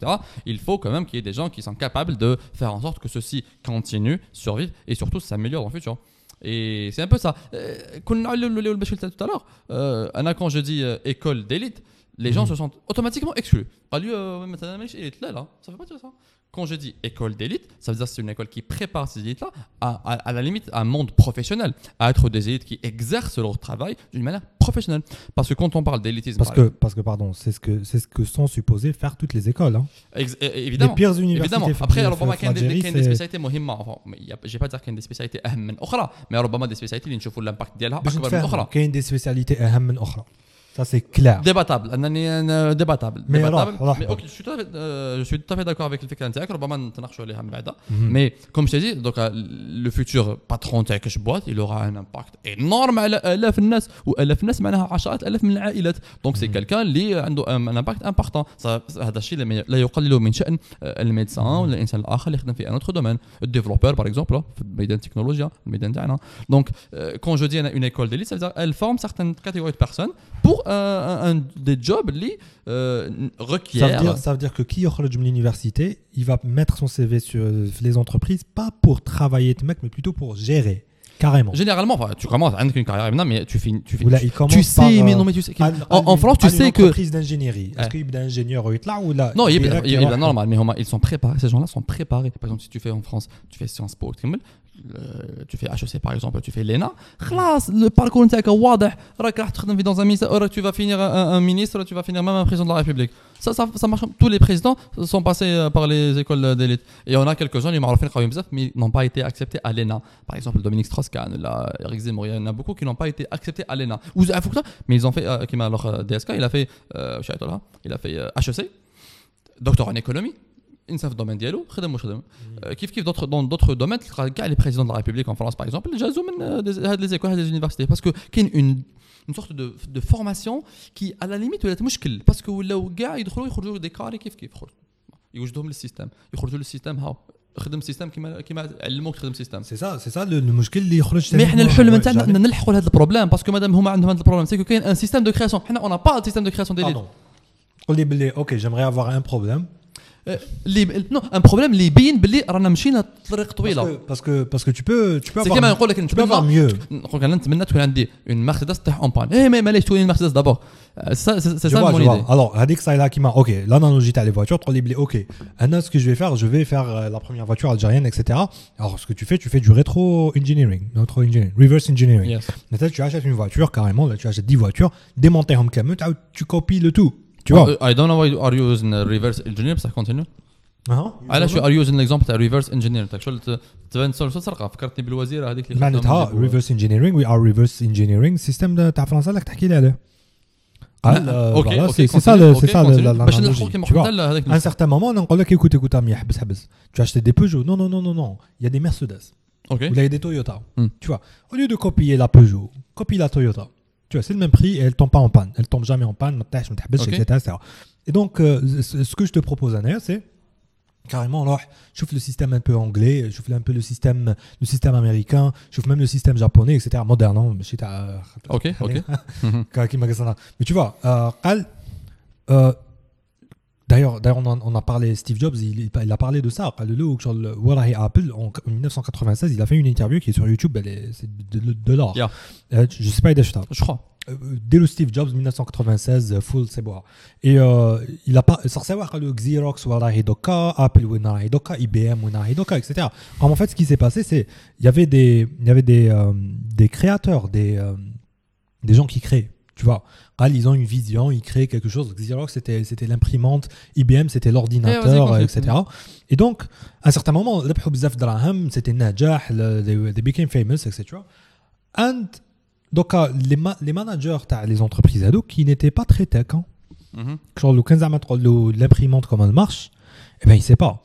il faut quand même qu'il y ait des gens qui sont capables de faire en sorte que ceci continue revenus, survivre et surtout s'améliore dans le futur. Et c'est un peu ça. Euh, tout à l'heure. Euh, quand je dis euh, école d'élite, les gens mhm. se sentent automatiquement exclus. Bah, lui, il est là. Ça fait pas ça. quand je dis école d'élite, ça veut dire que c'est une école qui prépare ces élites-là à, à- à la limite à un monde professionnel, à être des élites qui exercent leur travail d'une manière professionnelle. Parce que quand on parle d'élitisme, parce par que parce que pardon c'est ce que c'est ce que sont supposées faire toutes les écoles hein. Ex- é- évidemment. les pires universités évidemment في- après في- ربما في كاين دي الجزائر، كاين دي c'est- سبيسياليتي مهمه enfin mais y a- j'ai pas dire كاين دي سبيسياليتي اهم من اخرى mais ربما دي سبيسياليتي اللي نشوفوا الامباكت ديالها باش اكبر من نتفاهموا الاخرى كاين دي سبيسياليتي اهم من اخرى Ça, c'est clair. Débattable. Débattable. Mais ok, je suis tout à fait, je suis tout à fait d'accord avec le fait que mais comme je t'ai dit, donc, le futur patron de Tech Boîte, il aura un impact énorme à l'AF Nas ou l'AF Nas, معناها عشرات الاف من العائلات دونك سي كالكان اللي عنده ان امباكت امبورتون هذا الشيء لا يقلل من شان الميدسان ولا الانسان الآخر اللي يخدم في ان اوتر دومين الديفلوبور باغ اكزومبل في ميدان التكنولوجيا الميدان تاعنا دونك كون جو دي أنا اون ايكول ديليت سا elle forme certaines catégories de personnes pour un, des jobs qui euh, requiert. Ça veut, dire, ça veut dire que qui de l'université, il va mettre son CV sur les entreprises, pas pour travailler, mec, mais plutôt pour gérer. Carrément. Généralement, tu commences avec une carrière, mais tu finis. Tu, finis, tu, tu sais, par, mais euh, non, mais tu sais. Al, en, al, France, tu sais une que. entreprise d'ingénierie. Est-ce qu'il y a d'ingénieurs ou là? Non, il y a normal, mais ils sont préparés. Ces gens-là sont préparés. Par exemple, si tu fais en France, tu fais Sciences Po, tu fais HEC par exemple, tu fais l'ENA, le parcours tu vas finir un, ministre, tu vas finir même un président de la République. Ça, ça, ça marche. Tous les présidents sont passés euh, par les écoles euh, d'élite. Et on a quelques-uns, mais n'ont pas été acceptés à l'ENA. Par exemple, Dominique Strauss-Kahn, Eric Zemmour, il y en a beaucoup qui n'ont pas été acceptés à l'ENA. Mais ils ont fait, euh, alors DSK, il a fait, il a fait HEC, docteur en économie. انسان في الدومين ديالو خدم واش خدم آه، كيف كيف دوتر دون دوتر دومين تلقى كاع لي بريزيدون دو لا ريبوبليك ان فرنسا باغ اكزومبل جازو من آه، ديز- هاد لي زيكول هاد لي زونيفرسيتي باسكو كاين اون une sorte de, de formation qui à la limite ولات مشكل باسكو ولاو كاع يدخلوا يخرجوا دي كاري كيف كيف خرج يوجدهم للسيستم يخرجوا للسيستم هاو خدم سيستم كيما كيما علموك تخدم سيستم c'est ça c'est ça le, le مشكل اللي يخرج مي احنا الحلم Ouais, نتاعنا jamais. ان نلحقوا لهذا البروبليم باسكو مادام هما عندهم هذا البروبليم سيكو كاين ان سيستم دو كرياسيون حنا اون با سيستم دو كرياسيون ديليت Pardon. قول لي باللي اوكي j'aimerais avoir un problème اللي نو ان بروبليم اللي يبين باللي رانا مشينا طريق Parce طويله que, parce que parce que tu peux tu peux سي avoir كيما نقول لك tu peux avoir نتمنى mieux. نقول لك انا نتمنى تكون عندي اون مرسيدس طيح اون بان ايه ما معليش تكون مرسيدس دابور سي Tu سا vois, مون je vois. ايدي Alors, هذيك صايله كيما OK, l'analogie تاع les voitures, تقول لي بلي OK. انا ce que je vais faire, je vais faire euh, la première voiture algérienne etc. Alors, ce que tu fais, tu fais du rétro engineering, rétro engineering, reverse engineering. Yes. Peut-être tu achètes une voiture carrément, là tu achètes 10 voitures, démontées كامل, تعاود tu copies le tout. Tu vois I don't know why you are using reverse engineer بصح كونتينيو أها. علاش يو ار يوزين الاكزامبل تاع ريفرس انجينير تاع شغل ت- تبان شغل سرقه فكرتني بالوزيره هذيك اللي معناتها خدام يجيبوا- reverse engineering we are reverse engineering سيستم تاع فرنسا اللي تحكي لي عليه قال آه، اوكي voilà, اوكي c'est c'est ça le- c'est ça le- continue. la- باش l'analogie, نلحقوا كيما tu vois. قلت لا هذاك À un certain moment, on dit écoute, écoute, Ami, habs, habs. tu as acheté des Peugeot. Non, non, non, non, non. Il y a des Mercedes. اوكي Ou il y a des Toyota. Hmm. Tu vois, au lieu de copier la Peugeot, copie la Toyota. tu vois, c'est le même prix et elle tombe pas en panne. Elle tombe jamais en panne, okay. Et donc, euh, ce que je te propose, Anna, c'est carrément, alors, je trouve le système un peu anglais, je trouve un peu le système, le système américain, je trouve même le système japonais, etc. Moderne, hein, non Ok, ok. Hein. Mhm. Mais tu vois, euh, euh D'ailleurs, on, on, a parlé, Steve Jobs, il, a parlé de ça. Apple, en 1996, il a fait une interview qui est sur YouTube, c'est de, de l'or. Yeah. Euh, je sais pas, Je crois. Euh, dès le Steve Jobs 1996 euh, full c'est bon et euh, il a pas sans savoir le Xerox doka Apple doka IBM doka etc Alors, en fait ce qui s'est passé c'est il y avait des il y avait des des créateurs des des gens qui créent tu vois, RAL, ils ont une vision, ils créent quelque chose. Xerox, c'était, l'imprimante, IBM, c'était l'ordinateur, eh, etc. Et donc, à un certain moment, c'était Najah, they became famous, etc. And, donc, euh, les, les managers, les entreprises ados qui n'étaient pas très tech, hein. Mm-hmm. genre, le 15 l'imprimante, comment elle marche, eh ben, il sait pas.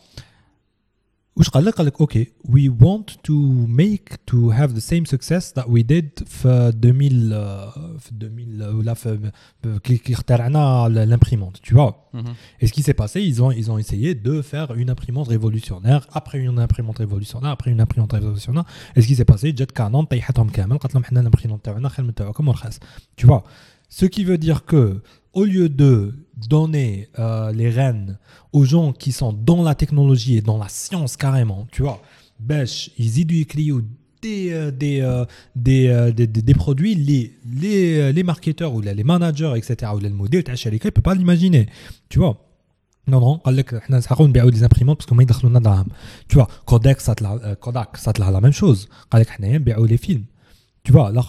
واش قال لك قال لك اوكي we want to make to have the same success that we did في 2000 آه، في 2000 ولا في في- كي كي اخترعنا l'imprimante tu vois مهم. et ce qui s'est passé, ils ont, ils ont essayé de faire une imprimante révolutionnaire, après une imprimante révolutionnaire, après une imprimante révolutionnaire. Et ce qui s'est passé, Jet Canon, طيحتهم كامل قالت لهم حنا l'imprimante تاعنا خير من تاعكم ورخص. Tu vois Ce qui veut dire que, au lieu de donner euh, les rênes aux gens qui sont dans la technologie et dans la science carrément, tu vois, bêche, ils éduquent euh, euh, des, des, produits, les, les, les marketeurs ou les managers, etc., ou les modèles, il ne peut pas l'imaginer, tu vois. Non, non, on a des imprimantes parce qu'on a des Tu vois, Kodak, ça te la, Kodak, ça te la, la même chose. On a des films tu vois là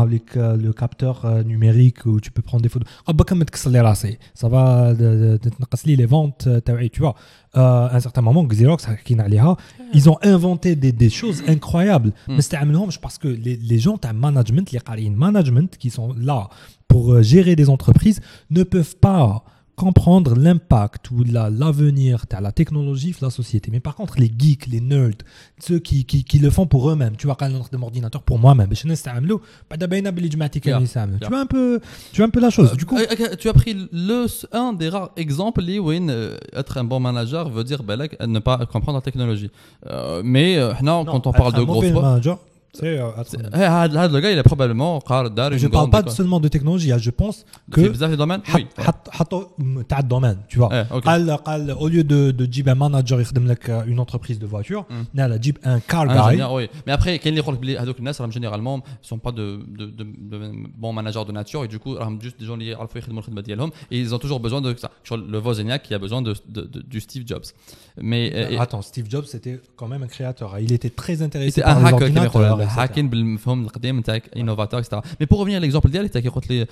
avec euh, le capteur euh, numérique où tu peux prendre des photos. Ah, bah, Ça va les ventes euh, tu vois. À un certain moment Xerox ils ont inventé des, choses mm. incroyables. Mm. Mais c'était parce que les, les gens as management les management qui sont là pour gérer des entreprises ne peuvent pas comprendre l'impact ou l'avenir la, de la technologie la société. Mais par contre, les geeks, les nerds, ceux qui, qui, le font pour eux-mêmes, tu vois, quand notre ordinateur pour moi-même, je ne sais pas, tu vois un peu, tu vois un peu la chose. Du coup, euh, euh, tu as pris le un des rares exemples où euh, être un bon manager veut dire ben, ne pas comprendre la technologie. Mais non, quand on parle de gros euh, le gars, il a probablement. Je parle pas seulement de technologie. Hein. Je pense que. C'est domaines Oui. Tu as domaine, tu vois. Eh, au lieu de Jeep, un manager, il euh, une entreprise de voiture. Hmm. Là, Jeep, un car guy. Mais après, quand les gens qui généralement, ne sont pas de bons managers de nature. Et du coup, juste des gens liés et ils ont toujours besoin de ça. Le Wozniak qui a besoin du Steve Jobs. Mais. Bah, attends, Steve Jobs, c'était quand même un créateur. Hein. Il était très intéressé par les euh, ordinateurs. الهاكين بالمفهوم القديم نتاعك انوفاتور. Mais pour revenir à l'exemple ديالك انت كي قلت لي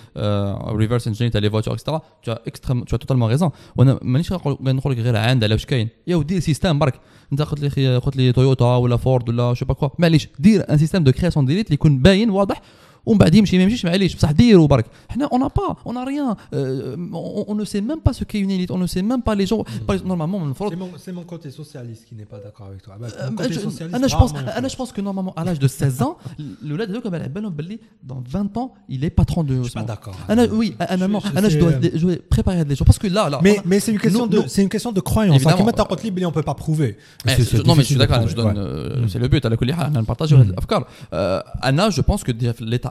ريفرس انجينير تاع لي فواتور as extrêmement tu as totalement raison. وأنا مانيش نقول لك غير عندها لا واش كاين؟ يا ودير سيستم برك. انت قلت لي قلت لي تويوتا ولا فورد ولا شو با كوا معليش دير ان سيستم دو كرياسيون ديليت اللي يكون باين واضح ومن بعد يمشي ما يمشيش معليش بصح ديروا برك حنا اون با اون ريان اون نو سي ميم با سو كي اون élite on ne sait même pas les gens نورمالمون المفروض c'est mon, c'est mon côté socialiste qui n'est pas d'accord avec toi. Bah, Euh, mon côté je- socialiste, انا جو بونس rarement انا جو بونس كو نورمالمون à l'âge de 16 ans (laughs) الاولاد هذوك بالك بالهم باللي dans 20 ans il est patron de je suis pas d'accord. انا oui انا non je انا je sais, dois euh, je dois préparer les gens parce que là là Mais, on a- mais c'est une question nous- de, nous- c'est une question de croyance. Évidemment. Hein, qui m'a dit, Billy, on peut pas prouver. Eh, C'est- c'est je- non mais je difficile suis de d'accord je prouver, donne ouais. euh, c'est le but على كل حال احنا نبارطاجيو هذه الافكار آه، انا جو بونس كو الايتا actuel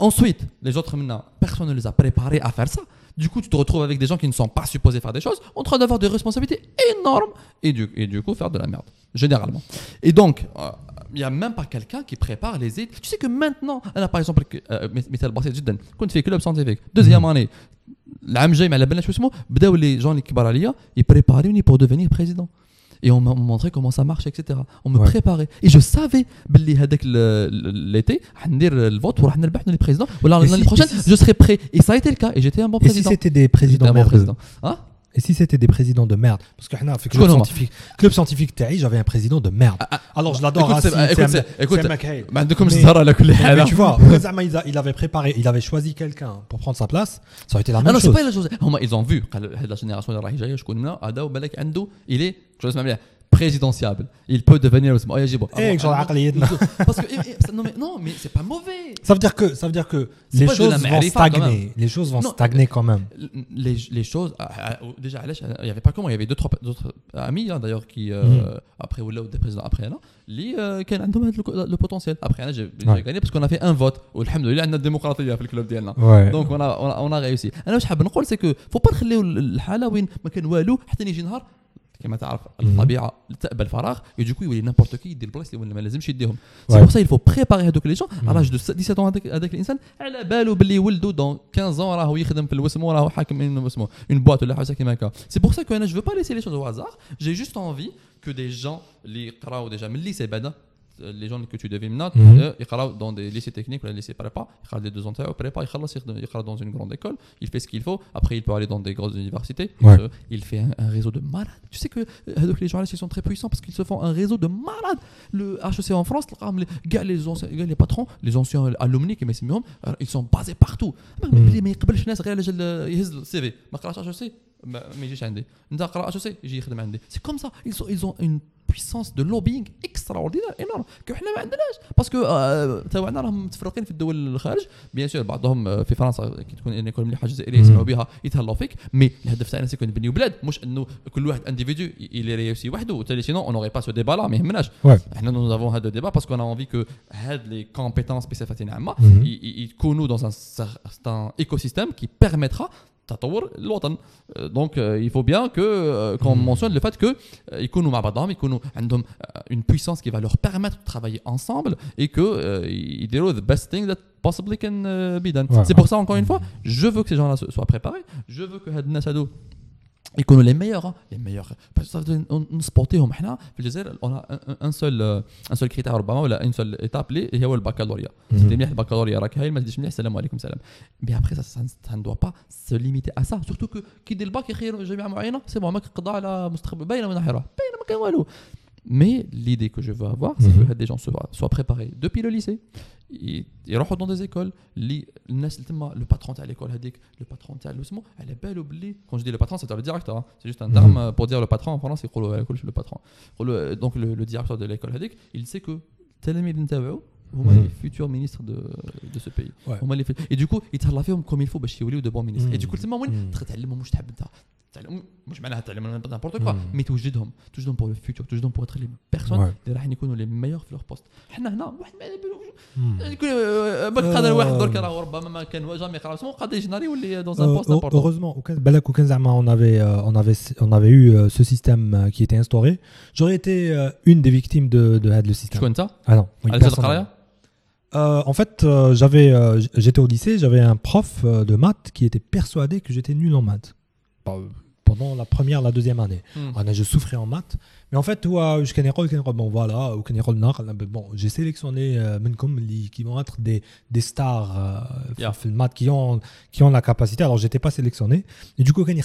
Ensuite, les autres personne ne les a préparés à faire ça. Du coup, tu te retrouves avec des gens qui ne sont pas supposés faire des choses, en train d'avoir des responsabilités énormes et du, coup faire de la merde, généralement. Et donc, euh, il n'y a même pas quelqu'un qui prépare les études. Tu sais que maintenant, là, par exemple, euh, Mithal Basset Jidden, quand tu fais que club scientifique, deuxième année, l'âme à la les gens qui ils préparaient pour devenir président et on m'a montré comment ça marche, etc. On me préparait. Et je savais, l'été, euh, le vote pour le président. L'année prochaine, je serais prêt. Et ça a été le cas. Et j'étais un bon président. Et si c'était des présidents, présidents. Hein? Et si c'était des présidents de merde Parce que le club scientifique, club j'avais un président de merde. Alors je l'adore. Écoute, tu vois, il avait préparé, il avait choisi quelqu'un pour prendre sa place. Ça aurait été la même chose. Ils ont vu la génération de il est présidentiable il peut devenir اسمه اي يجيبو إيه، genre عقليتنا. parce que eh, eh, non mais non mais c'est pas mauvais Ça veut dire que, ça veut dire que C'est les pas de la choses vont ma'rifa, quand stagner. Les choses vont Non. stagner quand même. les, les choses ah, ah, déjà علاش il y avait pas comment il y avait deux trois d'autres amis hein, d'ailleurs qui euh, Mhm. après ولاو des présidents après انا اللي euh, كان عندهم هذا le potentiel après انا j'ai j'ai Ouais. gagné parce qu'on a fait un vote والحمد لله عندنا الديمقراطيه في الكلوب ديالنا Ouais. دونك on a, on a, on a réussi انا واش حاب نقول سي كو فو با نخليو الحاله وين ما كان والو حتى يجي نهار كما تعرف الطبيعة تقبل الفراغ du coup يولي نيمبورت كي يدير البلايص اللي ما لازمش يديهم. سي. بور سا faut préparer هذوك لي جون على لاج دو 17 هذاك هذاك الإنسان على بالو باللي ولده دون 15 ans راهو يخدم في الوسمو راهو حاكم من اسمه اون بواط ولا حاجة كيما هكا. سي بور سا كو أنا جو با ليسي لي شوز au hasard. J'ai juste envie que des gens اللي يقراو ديجا من الليسي بعدا les gens que tu devines là, ils dans des lycées techniques ou des lycées prépa, ils les deux ans au prépa, ils dans une grande école, il fait ce qu'il faut, après il peut aller dans des grosses universités, ouais. il fait un, réseau de malades. Tu sais que les journalistes ils sont très puissants parce qu'ils se font un réseau de malades. Le HEC en France, les, les, anciens, les patrons, les anciens alumni ils sont basés partout. Mais CV, mais j'ai HEC, c'est comme ça, ils, sont, ils ont une puissance de lobbying extraordinaire énorme كو حنا ما عندناش باسكو تاعنا راهم متفرقين في الدول الخارج بيان سور بعضهم في فرنسا كي تكون ان ايكول مليحه جزائريه يسمعوا بها يتهلاو فيك. مي الهدف تاعنا سيكون نبنيو بلاد. مش إنه كل واحد انديفيدو اللي ريوسي وحده. وتالي سينون اون اوري با سو ديبا لا ما يهمناش. إحنا نو افون هذا ديبا باسكو أنا انفي كو هاد لي كومبيتونس بصفه عامة يكونوا dans un certain écosystème qui permettra تطور الوطن دونك il faut bien que euh, qu'on mentionne le fait que euh, يكونوا مع بعضهم يكونوا عندهم euh, une puissance qui va leur permettre de travailler ensemble et que euh, يديروا the best thing that possibly can uh, be done Ouais. c'est pour ça encore une fois je veux que ces gens-là se- soient préparés je veux que هاد الناس هادو يكونوا لي ميور لي ميور نسبورتيهم حنا في الجزائر اون ان سول ان سول كريتير ربما ولا ان سول ايتاب لي هي هو الباكالوريا تدي مليح الباكالوريا راك هاي ما تديش مليح السلام عليكم سلام. مي ابخي سا ان دوا با سو ليميتي ا سا سورتو كي دير الباك يخير جامعة معينة سي بون ماك قضاء على مستقبل باينة من راح باينة ما كان والو. Mais l'idée que je veux avoir, c'est Mhm. que des gens soient, soient préparés depuis le lycée. Ils ils rentrent dans des écoles. Les- الناس اللي تما le patron تاع l'école هذيك, le patron تاع اسمه, على بالو باللي quand je dis le patron, c'est le directeur. hein. C'est juste un terme euh, pour dire le patron en France, يقولوا على كلش le patron. يقولوا- Donc le, le directeur de l'école هذيك, il sait que التلاميذ نتاعو هما Mhm. les futurs ministres de, de ce pays. Ouais. هما اللي في- Et du coup, يتهلا فيهم comme il faut باش يوليو de bons ministres. Et du coup, Mhm. تما وين Mhm. تدخل تعلمهم واش تحب انت. تعلم مش معناها تعلم n'importe quoi, Mhm. mais توجدهم توجدهم pour le futur توجدهم pour être les personnes Ouais. اللي راح يكونوا les meilleurs في leur poste حنا هنا واحد ما على بالوش Hmm. يقول آه، بالك قادر واحد آه. درك راه ربما ما كان جامي يقرا اسمه قادر يجي نهار يولي dans un Euh, poste heu- n'importe heureusement, au Kaz- Balak au Kazama, on avait, euh, on avait, on avait eu euh, ce système euh, qui était instauré. J'aurais été euh, une des victimes de, de had le système. شكون انت؟ Ah non. oui, على جال personne. القرايه؟ Euh, en fait, euh, j'avais, euh, j- j'étais au lycée, j'avais un prof euh, de maths qui était persuadé que j'étais nul en maths. Pendant la première, la deuxième année. Hmm. Je souffrais en maths, mais en fait, toi, je connais bon voilà, bon, j'ai sélectionné euh, qui vont être des, des stars euh, yeah. qui ont qui ont la capacité. Alors, j'étais pas sélectionné. Et du coup, quand ils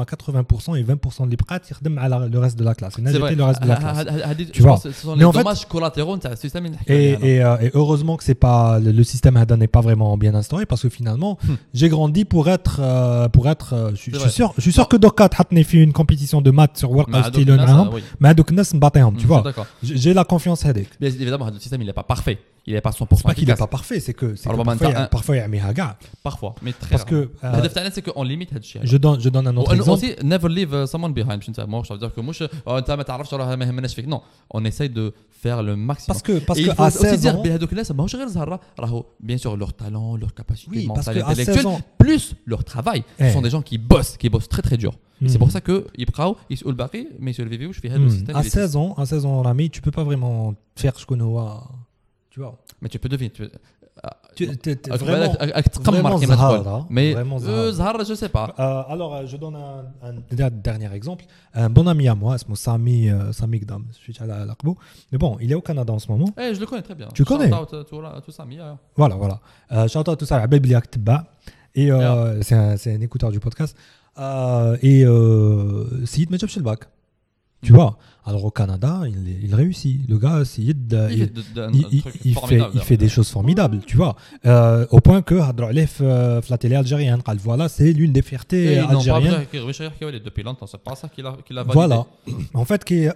à 80% et 20% des prêts, ils à le reste de la classe. Ils le reste de la ah, ah, classe. Ah, tu vois. Ce sont les dommages collatéraux de système. Euh, et, heureusement que c'est pas le, système n'est pas vraiment bien instauré parce que finalement, hmm. j'ai grandi pour être euh, pour être. Je suis sûr, je suis sûr que Dokat a fait une compétition de maths sur World bah, Style hein الناس، معاهم آه، oui. مع هذوك الناس نباطيهم tu Mm, vois d'accord. J'ai j'ai la confiance هذيك Bien évidemment, le système il n'est pas parfait. il n'est pas 100% C'est pas qu'il n'est pas parfait, c'est que, que parfois, parfois il y a Mihaga. Parfois, mais très Parce que. Euh, le c'est qu'on limite ce Je donne, je donne un autre euh, exemple. aussi, never leave euh, someone behind. Moi, je veux dire que moi, je. Non, on essaye de faire le maximum. Parce que, parce que à 16 ans. Ben bien sûr, leur talent, leur capacité mentale, intellectuelle, plus leur travail. Ce sont eh. des gens qui bossent, qui bossent très très dur. C'est hmm. pour ça que Ibrahim, il se le mais il se le je fais le hmm. système. À 16 ans, à 16 ans, Rami, tu peux pas vraiment faire ce qu'on a mais tu peux deviner. Tu, euh, tu ah, vraiment, vraiment Zahara, mais euh, Zahara. Zahara, je sais pas. Euh, alors, je donne un, dernier exemple. Un bon ami à moi, c'est mon Sami, Gdam, je suis à la Mais bon, il est au Canada en ce moment. Eh, je le connais très bien. Tu connais. Voilà, voilà. Shout out tout ça, Et c'est un, écouteur du podcast. et Sid Tu Mhm. vois Alors au Canada, il, il réussit. Le gars, Sid, euh, Il fait de- de- un- il, un il- truc il fait, formidable, il fait des choses formidables, tu vois. Euh, au point que هضروا عليه في في la télé algérienne. قال voilà, c'est l'une des fiertés Et non, pas algériennes. vrai, qu'il réussit à reculer depuis longtemps, c'est pas ça qu'il a, qu'il a validé. فوالا en fait كي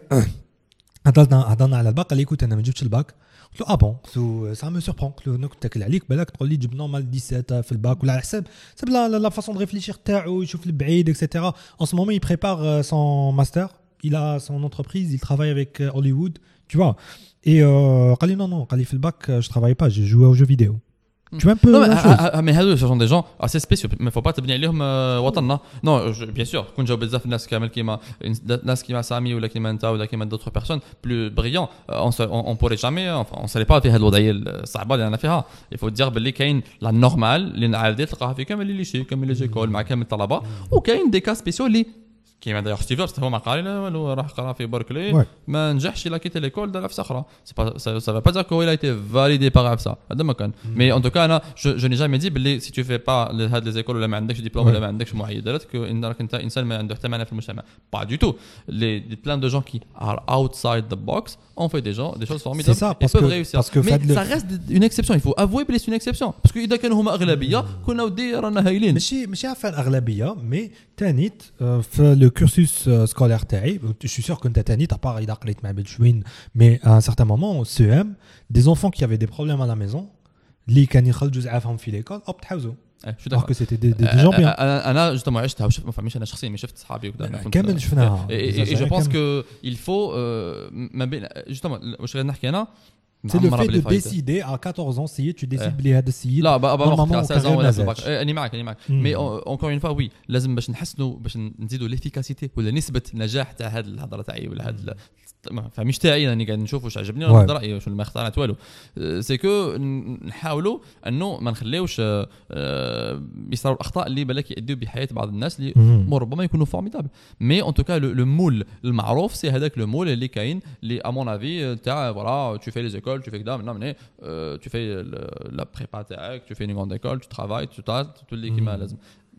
هضرنا هضرنا على الباك قال لي كنت انا ما جبتش الباك قلت له اه بون سو سا مو سوربرون قلت له انا كنت تاكل عليك بالك تقول لي جبت نورمال 17 في الباك ولا على حساب سب لا لا فاسون دو ريفليشير تاعو يشوف البعيد اكسيتيرا en ce moment il prépare son master il a son entreprise il travaille avec euh, Hollywood tu vois et euh, قال لي non non قال لي في الباك je travaille pas j'ai joué aux jeux vidéo tu vois un peu Non, la mais, même chose. ah, ah, mais هذو ce sont des gens assez spéciaux mais faut pas تبني عليهم آه، وطننا non je- bien sûr كون جاو بزاف الناس كامل كيما ناس كيما سامي ولا كيما انت ولا كيما d'autres personnes plus brillants euh, on se- on on pourrait jamais enfin on serait pas في هذه الوضعيه الصعبه اللي انا فيها il faut dire باللي كاين لا نورمال اللي عادي تلقاها في كامل لي ليشي كامل لي زيكول مع كامل الطلبه وكاين دي كا سبيسيو اللي كيما دايوغ ستيف جوبز هو ما قال لا والو راح قرا في بركلي Ouais. ما نجحش الى كيتي ليكول دار عفسه اخرى سي با سا سا با dire qu'il a été validé par عفسه هذا ما كان مي ان توكا انا جو ني جامي دي باللي سي تو في با هاد لي زيكول ولا ما عندكش ديبلوم ولا Ouais. ما عندكش معيدات كو ان راك انت انسان ما عنده حتى معنى في المجتمع با دو تو لي بلان دو جون كي ار اوتسايد ذا بوكس اون في دي جون دي choses formidables ça, et parce peuvent que- réussir parce que mais فهاد le- ça reste une exception il faut avouer بلي c'est une exception parce que اذا كانوا هما اغلبيه كنا ودي رانا هايلين ماشي ماشي عفان اغلبيه مي تانيت آه، في لو كورسوس سكولير تاعي جو سوي سور كنت تانيت ابار اذا قريت مع بلشوين مي ا ان سارتان مومون سي ام دي زونفون كي افي دي بروبليم ا لا ميزون اللي كان يخرجوا زعافهم في ليكول اوب تحوزوا إيه، شو alors دافع que c'était des, des, des gens bien انا انا جوستومون عشتها وشفت ما فهميش انا شخصيا مي شفت صحابي وكذا أنا كنت- كامل شفناها. اي جو كامل. بونس كو il faut euh, ما بين جوستومون واش غادي نحكي انا c'est le fait de décider à 14 ans si tu décides بلي هذا السيد لا normalement وقتها 16 كان ولا في الباك اني معك اني معك. مي اونكور اون فوا وي لازم باش نحسنوا باش نزيدوا ليفيكاسيتي ولا نسبه النجاح تاع هذه الهضره تاعي ولا هذا ما فهميش تاعي راني قاعد نشوف واش عجبني. ولا نرد رايي ما اخترعت والو سي كو نحاولوا انه ما نخليوش يصيروا الاخطاء اللي بالك يؤدوا بحياه بعض الناس اللي ربما يكونوا فورميدابل مي ان توكا لو مول المعروف سي هذاك لو مول اللي كاين اللي ا مون افي تاع فوالا تو في لي école, tu fais que non, mais euh, tu fais la prépa tu fais une grande école, tu travailles, tu t'as tout l'équipement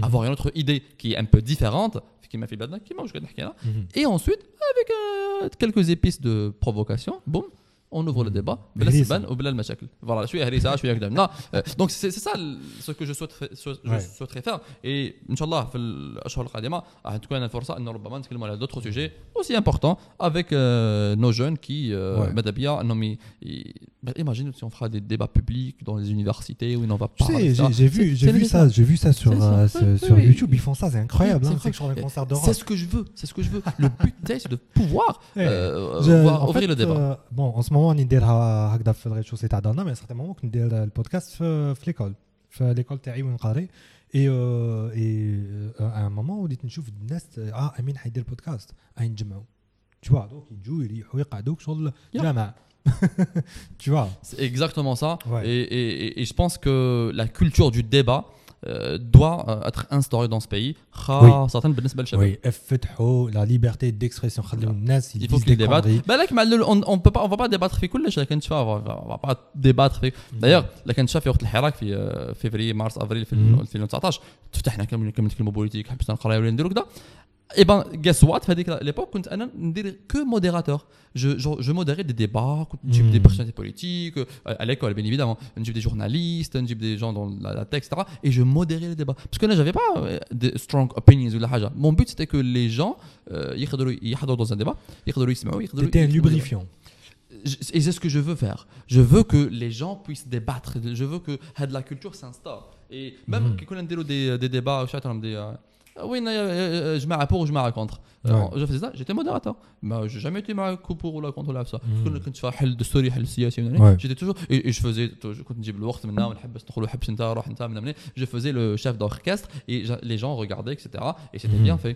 Avoir une autre idée qui est un peu différente qui m'a fait bah, qui et ensuite avec euh, quelques épices de provocation boum on ouvre le débat. Je euh, donc c'est ça ce que je, souhaite, je ouais. souhaiterais faire. Et inchallah on d'autres sujets aussi importants avec euh, nos jeunes qui. ماذا بيا انهم ي- ي- bah, imagine si on fera des débats publics dans les universités où on va Tu parler. sais, etc. j'ai- j'ai vu, C'est- j'ai c'est vu ça, nécessaire. j'ai vu ça sur, C'est ça, euh, ouais, sur- ouais, sur oui. YouTube. Ils font ça, c'est incroyable. C'est hein, C'est que sur les concerts de C'est rock. ce que je veux, c'est ce que je veux. Le but c'est de pouvoir (laughs) Ouais. euh, Je- voir- en ouvrir fait, le débat. euh, bon, en ce moment, on نديرها هكذا في الريتشوسي تاع دارنا mais à certains moments كندير البودكاست في في ليكول في ليكول تاعي وين قاري اي اي ان مومون وليت نشوف الناس اه امين حيدير بودكاست اي نجمعوا tu vois دوك يجوا يريحوا يقعدوا شغل Yeah. جامع (laughs) tu vois C'est exactement ça. Ouais. Et, et- et- et je pense que la culture du débat euh, doit euh, être instaurée dans ce pays. خاصة بالنسبة للشباب. وي افتحوا لا ليبرتي ديكسبرسيون خليو الناس Il faut يديزوا qu'ils دي débattent. كونري Bah, là, كما على- on, on peut pas, on va pas débattre في كل شيء كنت شايف on va pas débattre في d'ailleurs اللي كنت شايف في وقت الحراك في آه، فيفري مارس افريل في مم. 2019 فتحنا كامل كامل نتكلموا بوليتيك حبسنا نقراو ولا نديروا كذا et ben, guess what À l'époque, je ah n'étais que modérateur. Je, modérais des débats, des hmm. personnalités politiques, euh, à l'école, bien évidemment. Des journalistes, des gens dans la, la tech, etc. Et je modérais les débats. Parce que là, j'avais pas euh, de strong opinions ou la haja. Mon but, c'était que les gens, euh, ils dans un débat, ils C'était un lubrifiant et c'est ce que je veux faire. Je veux que les gens puissent débattre. Je veux que euh, la culture s'instaure. Et même mm -hmm. qu'on a des, des débats, des, oui, non, euh, euh, je mets pour ou je mets contre. Euh, Ouais. Je faisais ça, j'étais modérateur. Mais j'ai jamais été ma pour ou la contre là, ça. Mhm. Quand tu fais حل دستوري حل سياسي من Ouais. هنا، j'étais toujours et, et je faisais كنت نجيب الوقت منا ونحبس ندخلوا حبس انت روح انت من هنا. je faisais le chef d'orchestre et j'a- les gens regardaient etc et c'était Mhm. bien fait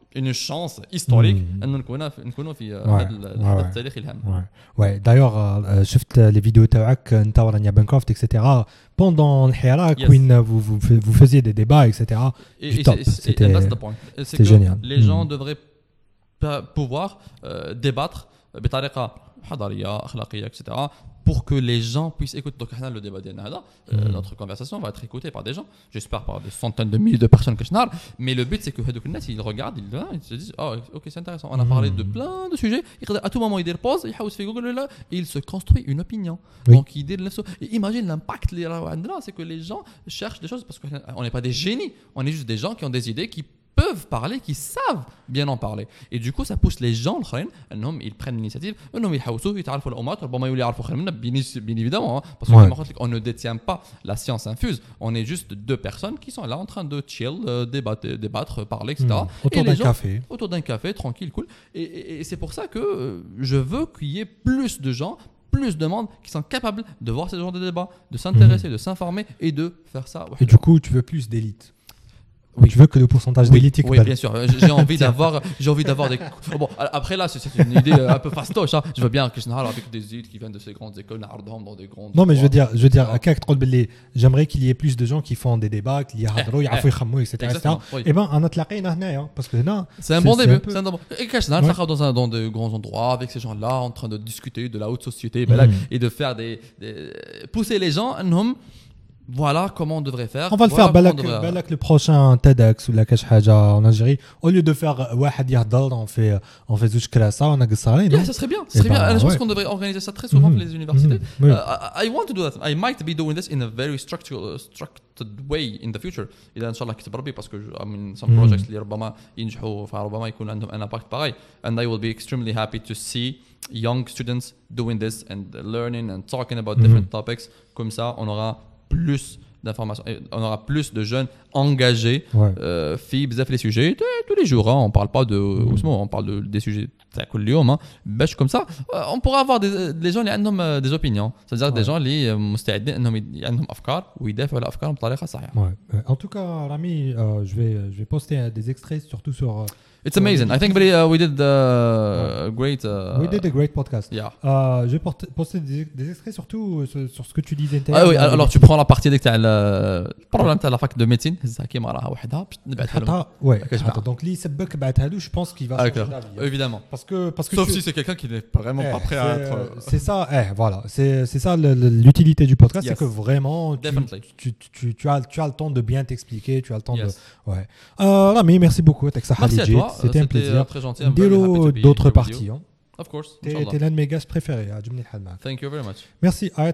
une chance historique Mm. ان نكون في نكونوا في آه، Ouais. هذا ال- Ouais, الحدث ouais. التاريخي الهام Ouais, ouais. D'ailleurs, euh, شفت les vidéos تاعك انت ورانيا بانكروفت etc. Pendant الحراك Yes. وين vous, vous, fa- vous faisiez des débats etc. Et, Du et top. c'est- c'est- C'était- and that's the point. C'est c'était que génial. Les gens Mm. devraient pa- pouvoir euh, débattre بطريقه حضاريه اخلاقيه etc pour que les gens puissent écouter. Donc, le débat de Nada, euh, hmm. notre conversation va être écoutée par des gens, j'espère par des centaines de milliers de personnes que je narre, mais le but c'est que Hadouk Ness, ils regardent, ils, se disent, oh, ok, c'est intéressant, on a parlé de hmm. plein de sujets, à tout moment, il dépose, il Google là, il se construit une opinion. Donc, il dit, imagine l'impact, c'est que les gens cherchent des choses, parce qu'on n'est pas des génies, on est juste des gens qui ont des idées qui peuvent parler, qui savent bien en parler. Et du coup, ça pousse les gens, ils prennent l'initiative, ils bien évidemment, hein, parce qu'on ne détient pas la science infuse, on est juste deux personnes qui sont là en train de chill, euh, débattre, débattre parler, etc. Mmh. Autour et d'un café. Autour d'un café, tranquille, cool. Et, et, et c'est pour ça que euh, je veux qu'il y ait plus de gens, plus de monde qui sont capables de voir ce genre de débat, de s'intéresser, mmh. de s'informer et de faire ça. Et du coup, tu veux plus d'élite oui. Tu veux que le pourcentage oui, d'élite Oui, bien sûr. J'ai (laughs) envie d'avoir, j'ai envie d'avoir des. Bon, après là, c'est une idée euh, un peu fastoche. Hein. Je veux bien que avec des élites qui viennent de ces grandes écoles, ardentes, dans des grandes. Non, mais je veux dire, je veux dire, j'aimerais qu'il y ait plus de gens qui font des débats, qu'il y ait des gens qui font etc. Et eh ben, on a hein, parce que C'est un bon début. Un bon... Et Kachna, ouais. dans, dans de grands endroits avec ces gens-là, en train de discuter de la haute société, ben mm. et de faire des, des... pousser les gens, un homme voilà comment on devrait faire On va le voilà faire comment on بالك devrait- بالك le prochain TEDx ولا كاش حاجه en Algérie au lieu de faire واحد يهضر on fait on fait زوج كراسه وانا قصارين Yeah, ça serait bien. Ça Eh serait bien. ben, Je pense ouais. qu'on devrait organiser ça très souvent Mhm. pour les universités. Mhm. Oui. Uh, I I want to do that. I might be doing this in a very structured, structured way in the future. إذا إن شاء الله كتب ربي parce que I mean some Mhm. projects اللي ربما ينجحوا فربما يكون عندهم un impact pareil. And I will be extremely happy to see young students doing this and learning and talking about Mhm. different topics. Comme ça, on aura plus d'informations. Et On aura plus de jeunes engagés Ouais. euh, في بزاف les sujets tous- tous les jours hein, on parle pas de Ousmane, on parle de, des sujets تاع كل يوم hein. باش comme ça euh, on pourra avoir des, des gens اللي عندهم euh, des opinions c'est-à-dire des Ouais. gens اللي مستعدين انهم يد- عندهم افكار ويدافعوا على افكارهم بطريقه صحيحه Ouais. Euh, En tout cas, Rami, euh, je vais je vais poster euh, des extraits surtout sur. euh, it's amazing I think very, uh, we did uh, a great uh, we did a great podcast. yeah Euh, je vais porter- poster des, des extraits surtout euh, sur, sur ce que tu disais. ah oui alors tu prends la partie ديك تاع ال- البروبليم تاع لا فاك دو ميديسين هزها كيما راها وحدها باش نبعثها لهم حطها ouais. كاش حطها. Donc Donc, li sebek بعتها له, je pense qu'il va Ah, changer d'accord. d'avis. hein. Évidemment. Parce que, parce que Sauf tu- si c'est quelqu'un qui n'est vraiment Eh, pas prêt à c'est, être. euh, euh, C'est ça, eh, voilà. C'est c'est ça le- le- l'utilité du podcast, Yes. c'est que vraiment, tu, Definitely. tu, tu, tu as, tu as le temps de bien t'expliquer, tu as le temps Yes. de. Ouais. Euh, Rami, merci beaucoup. Texas Merci à Legit, toi. c'était un plaisir. D'autres parties. Hein. Of course. L'un de mes gars préférés. Thank you very much. Merci. À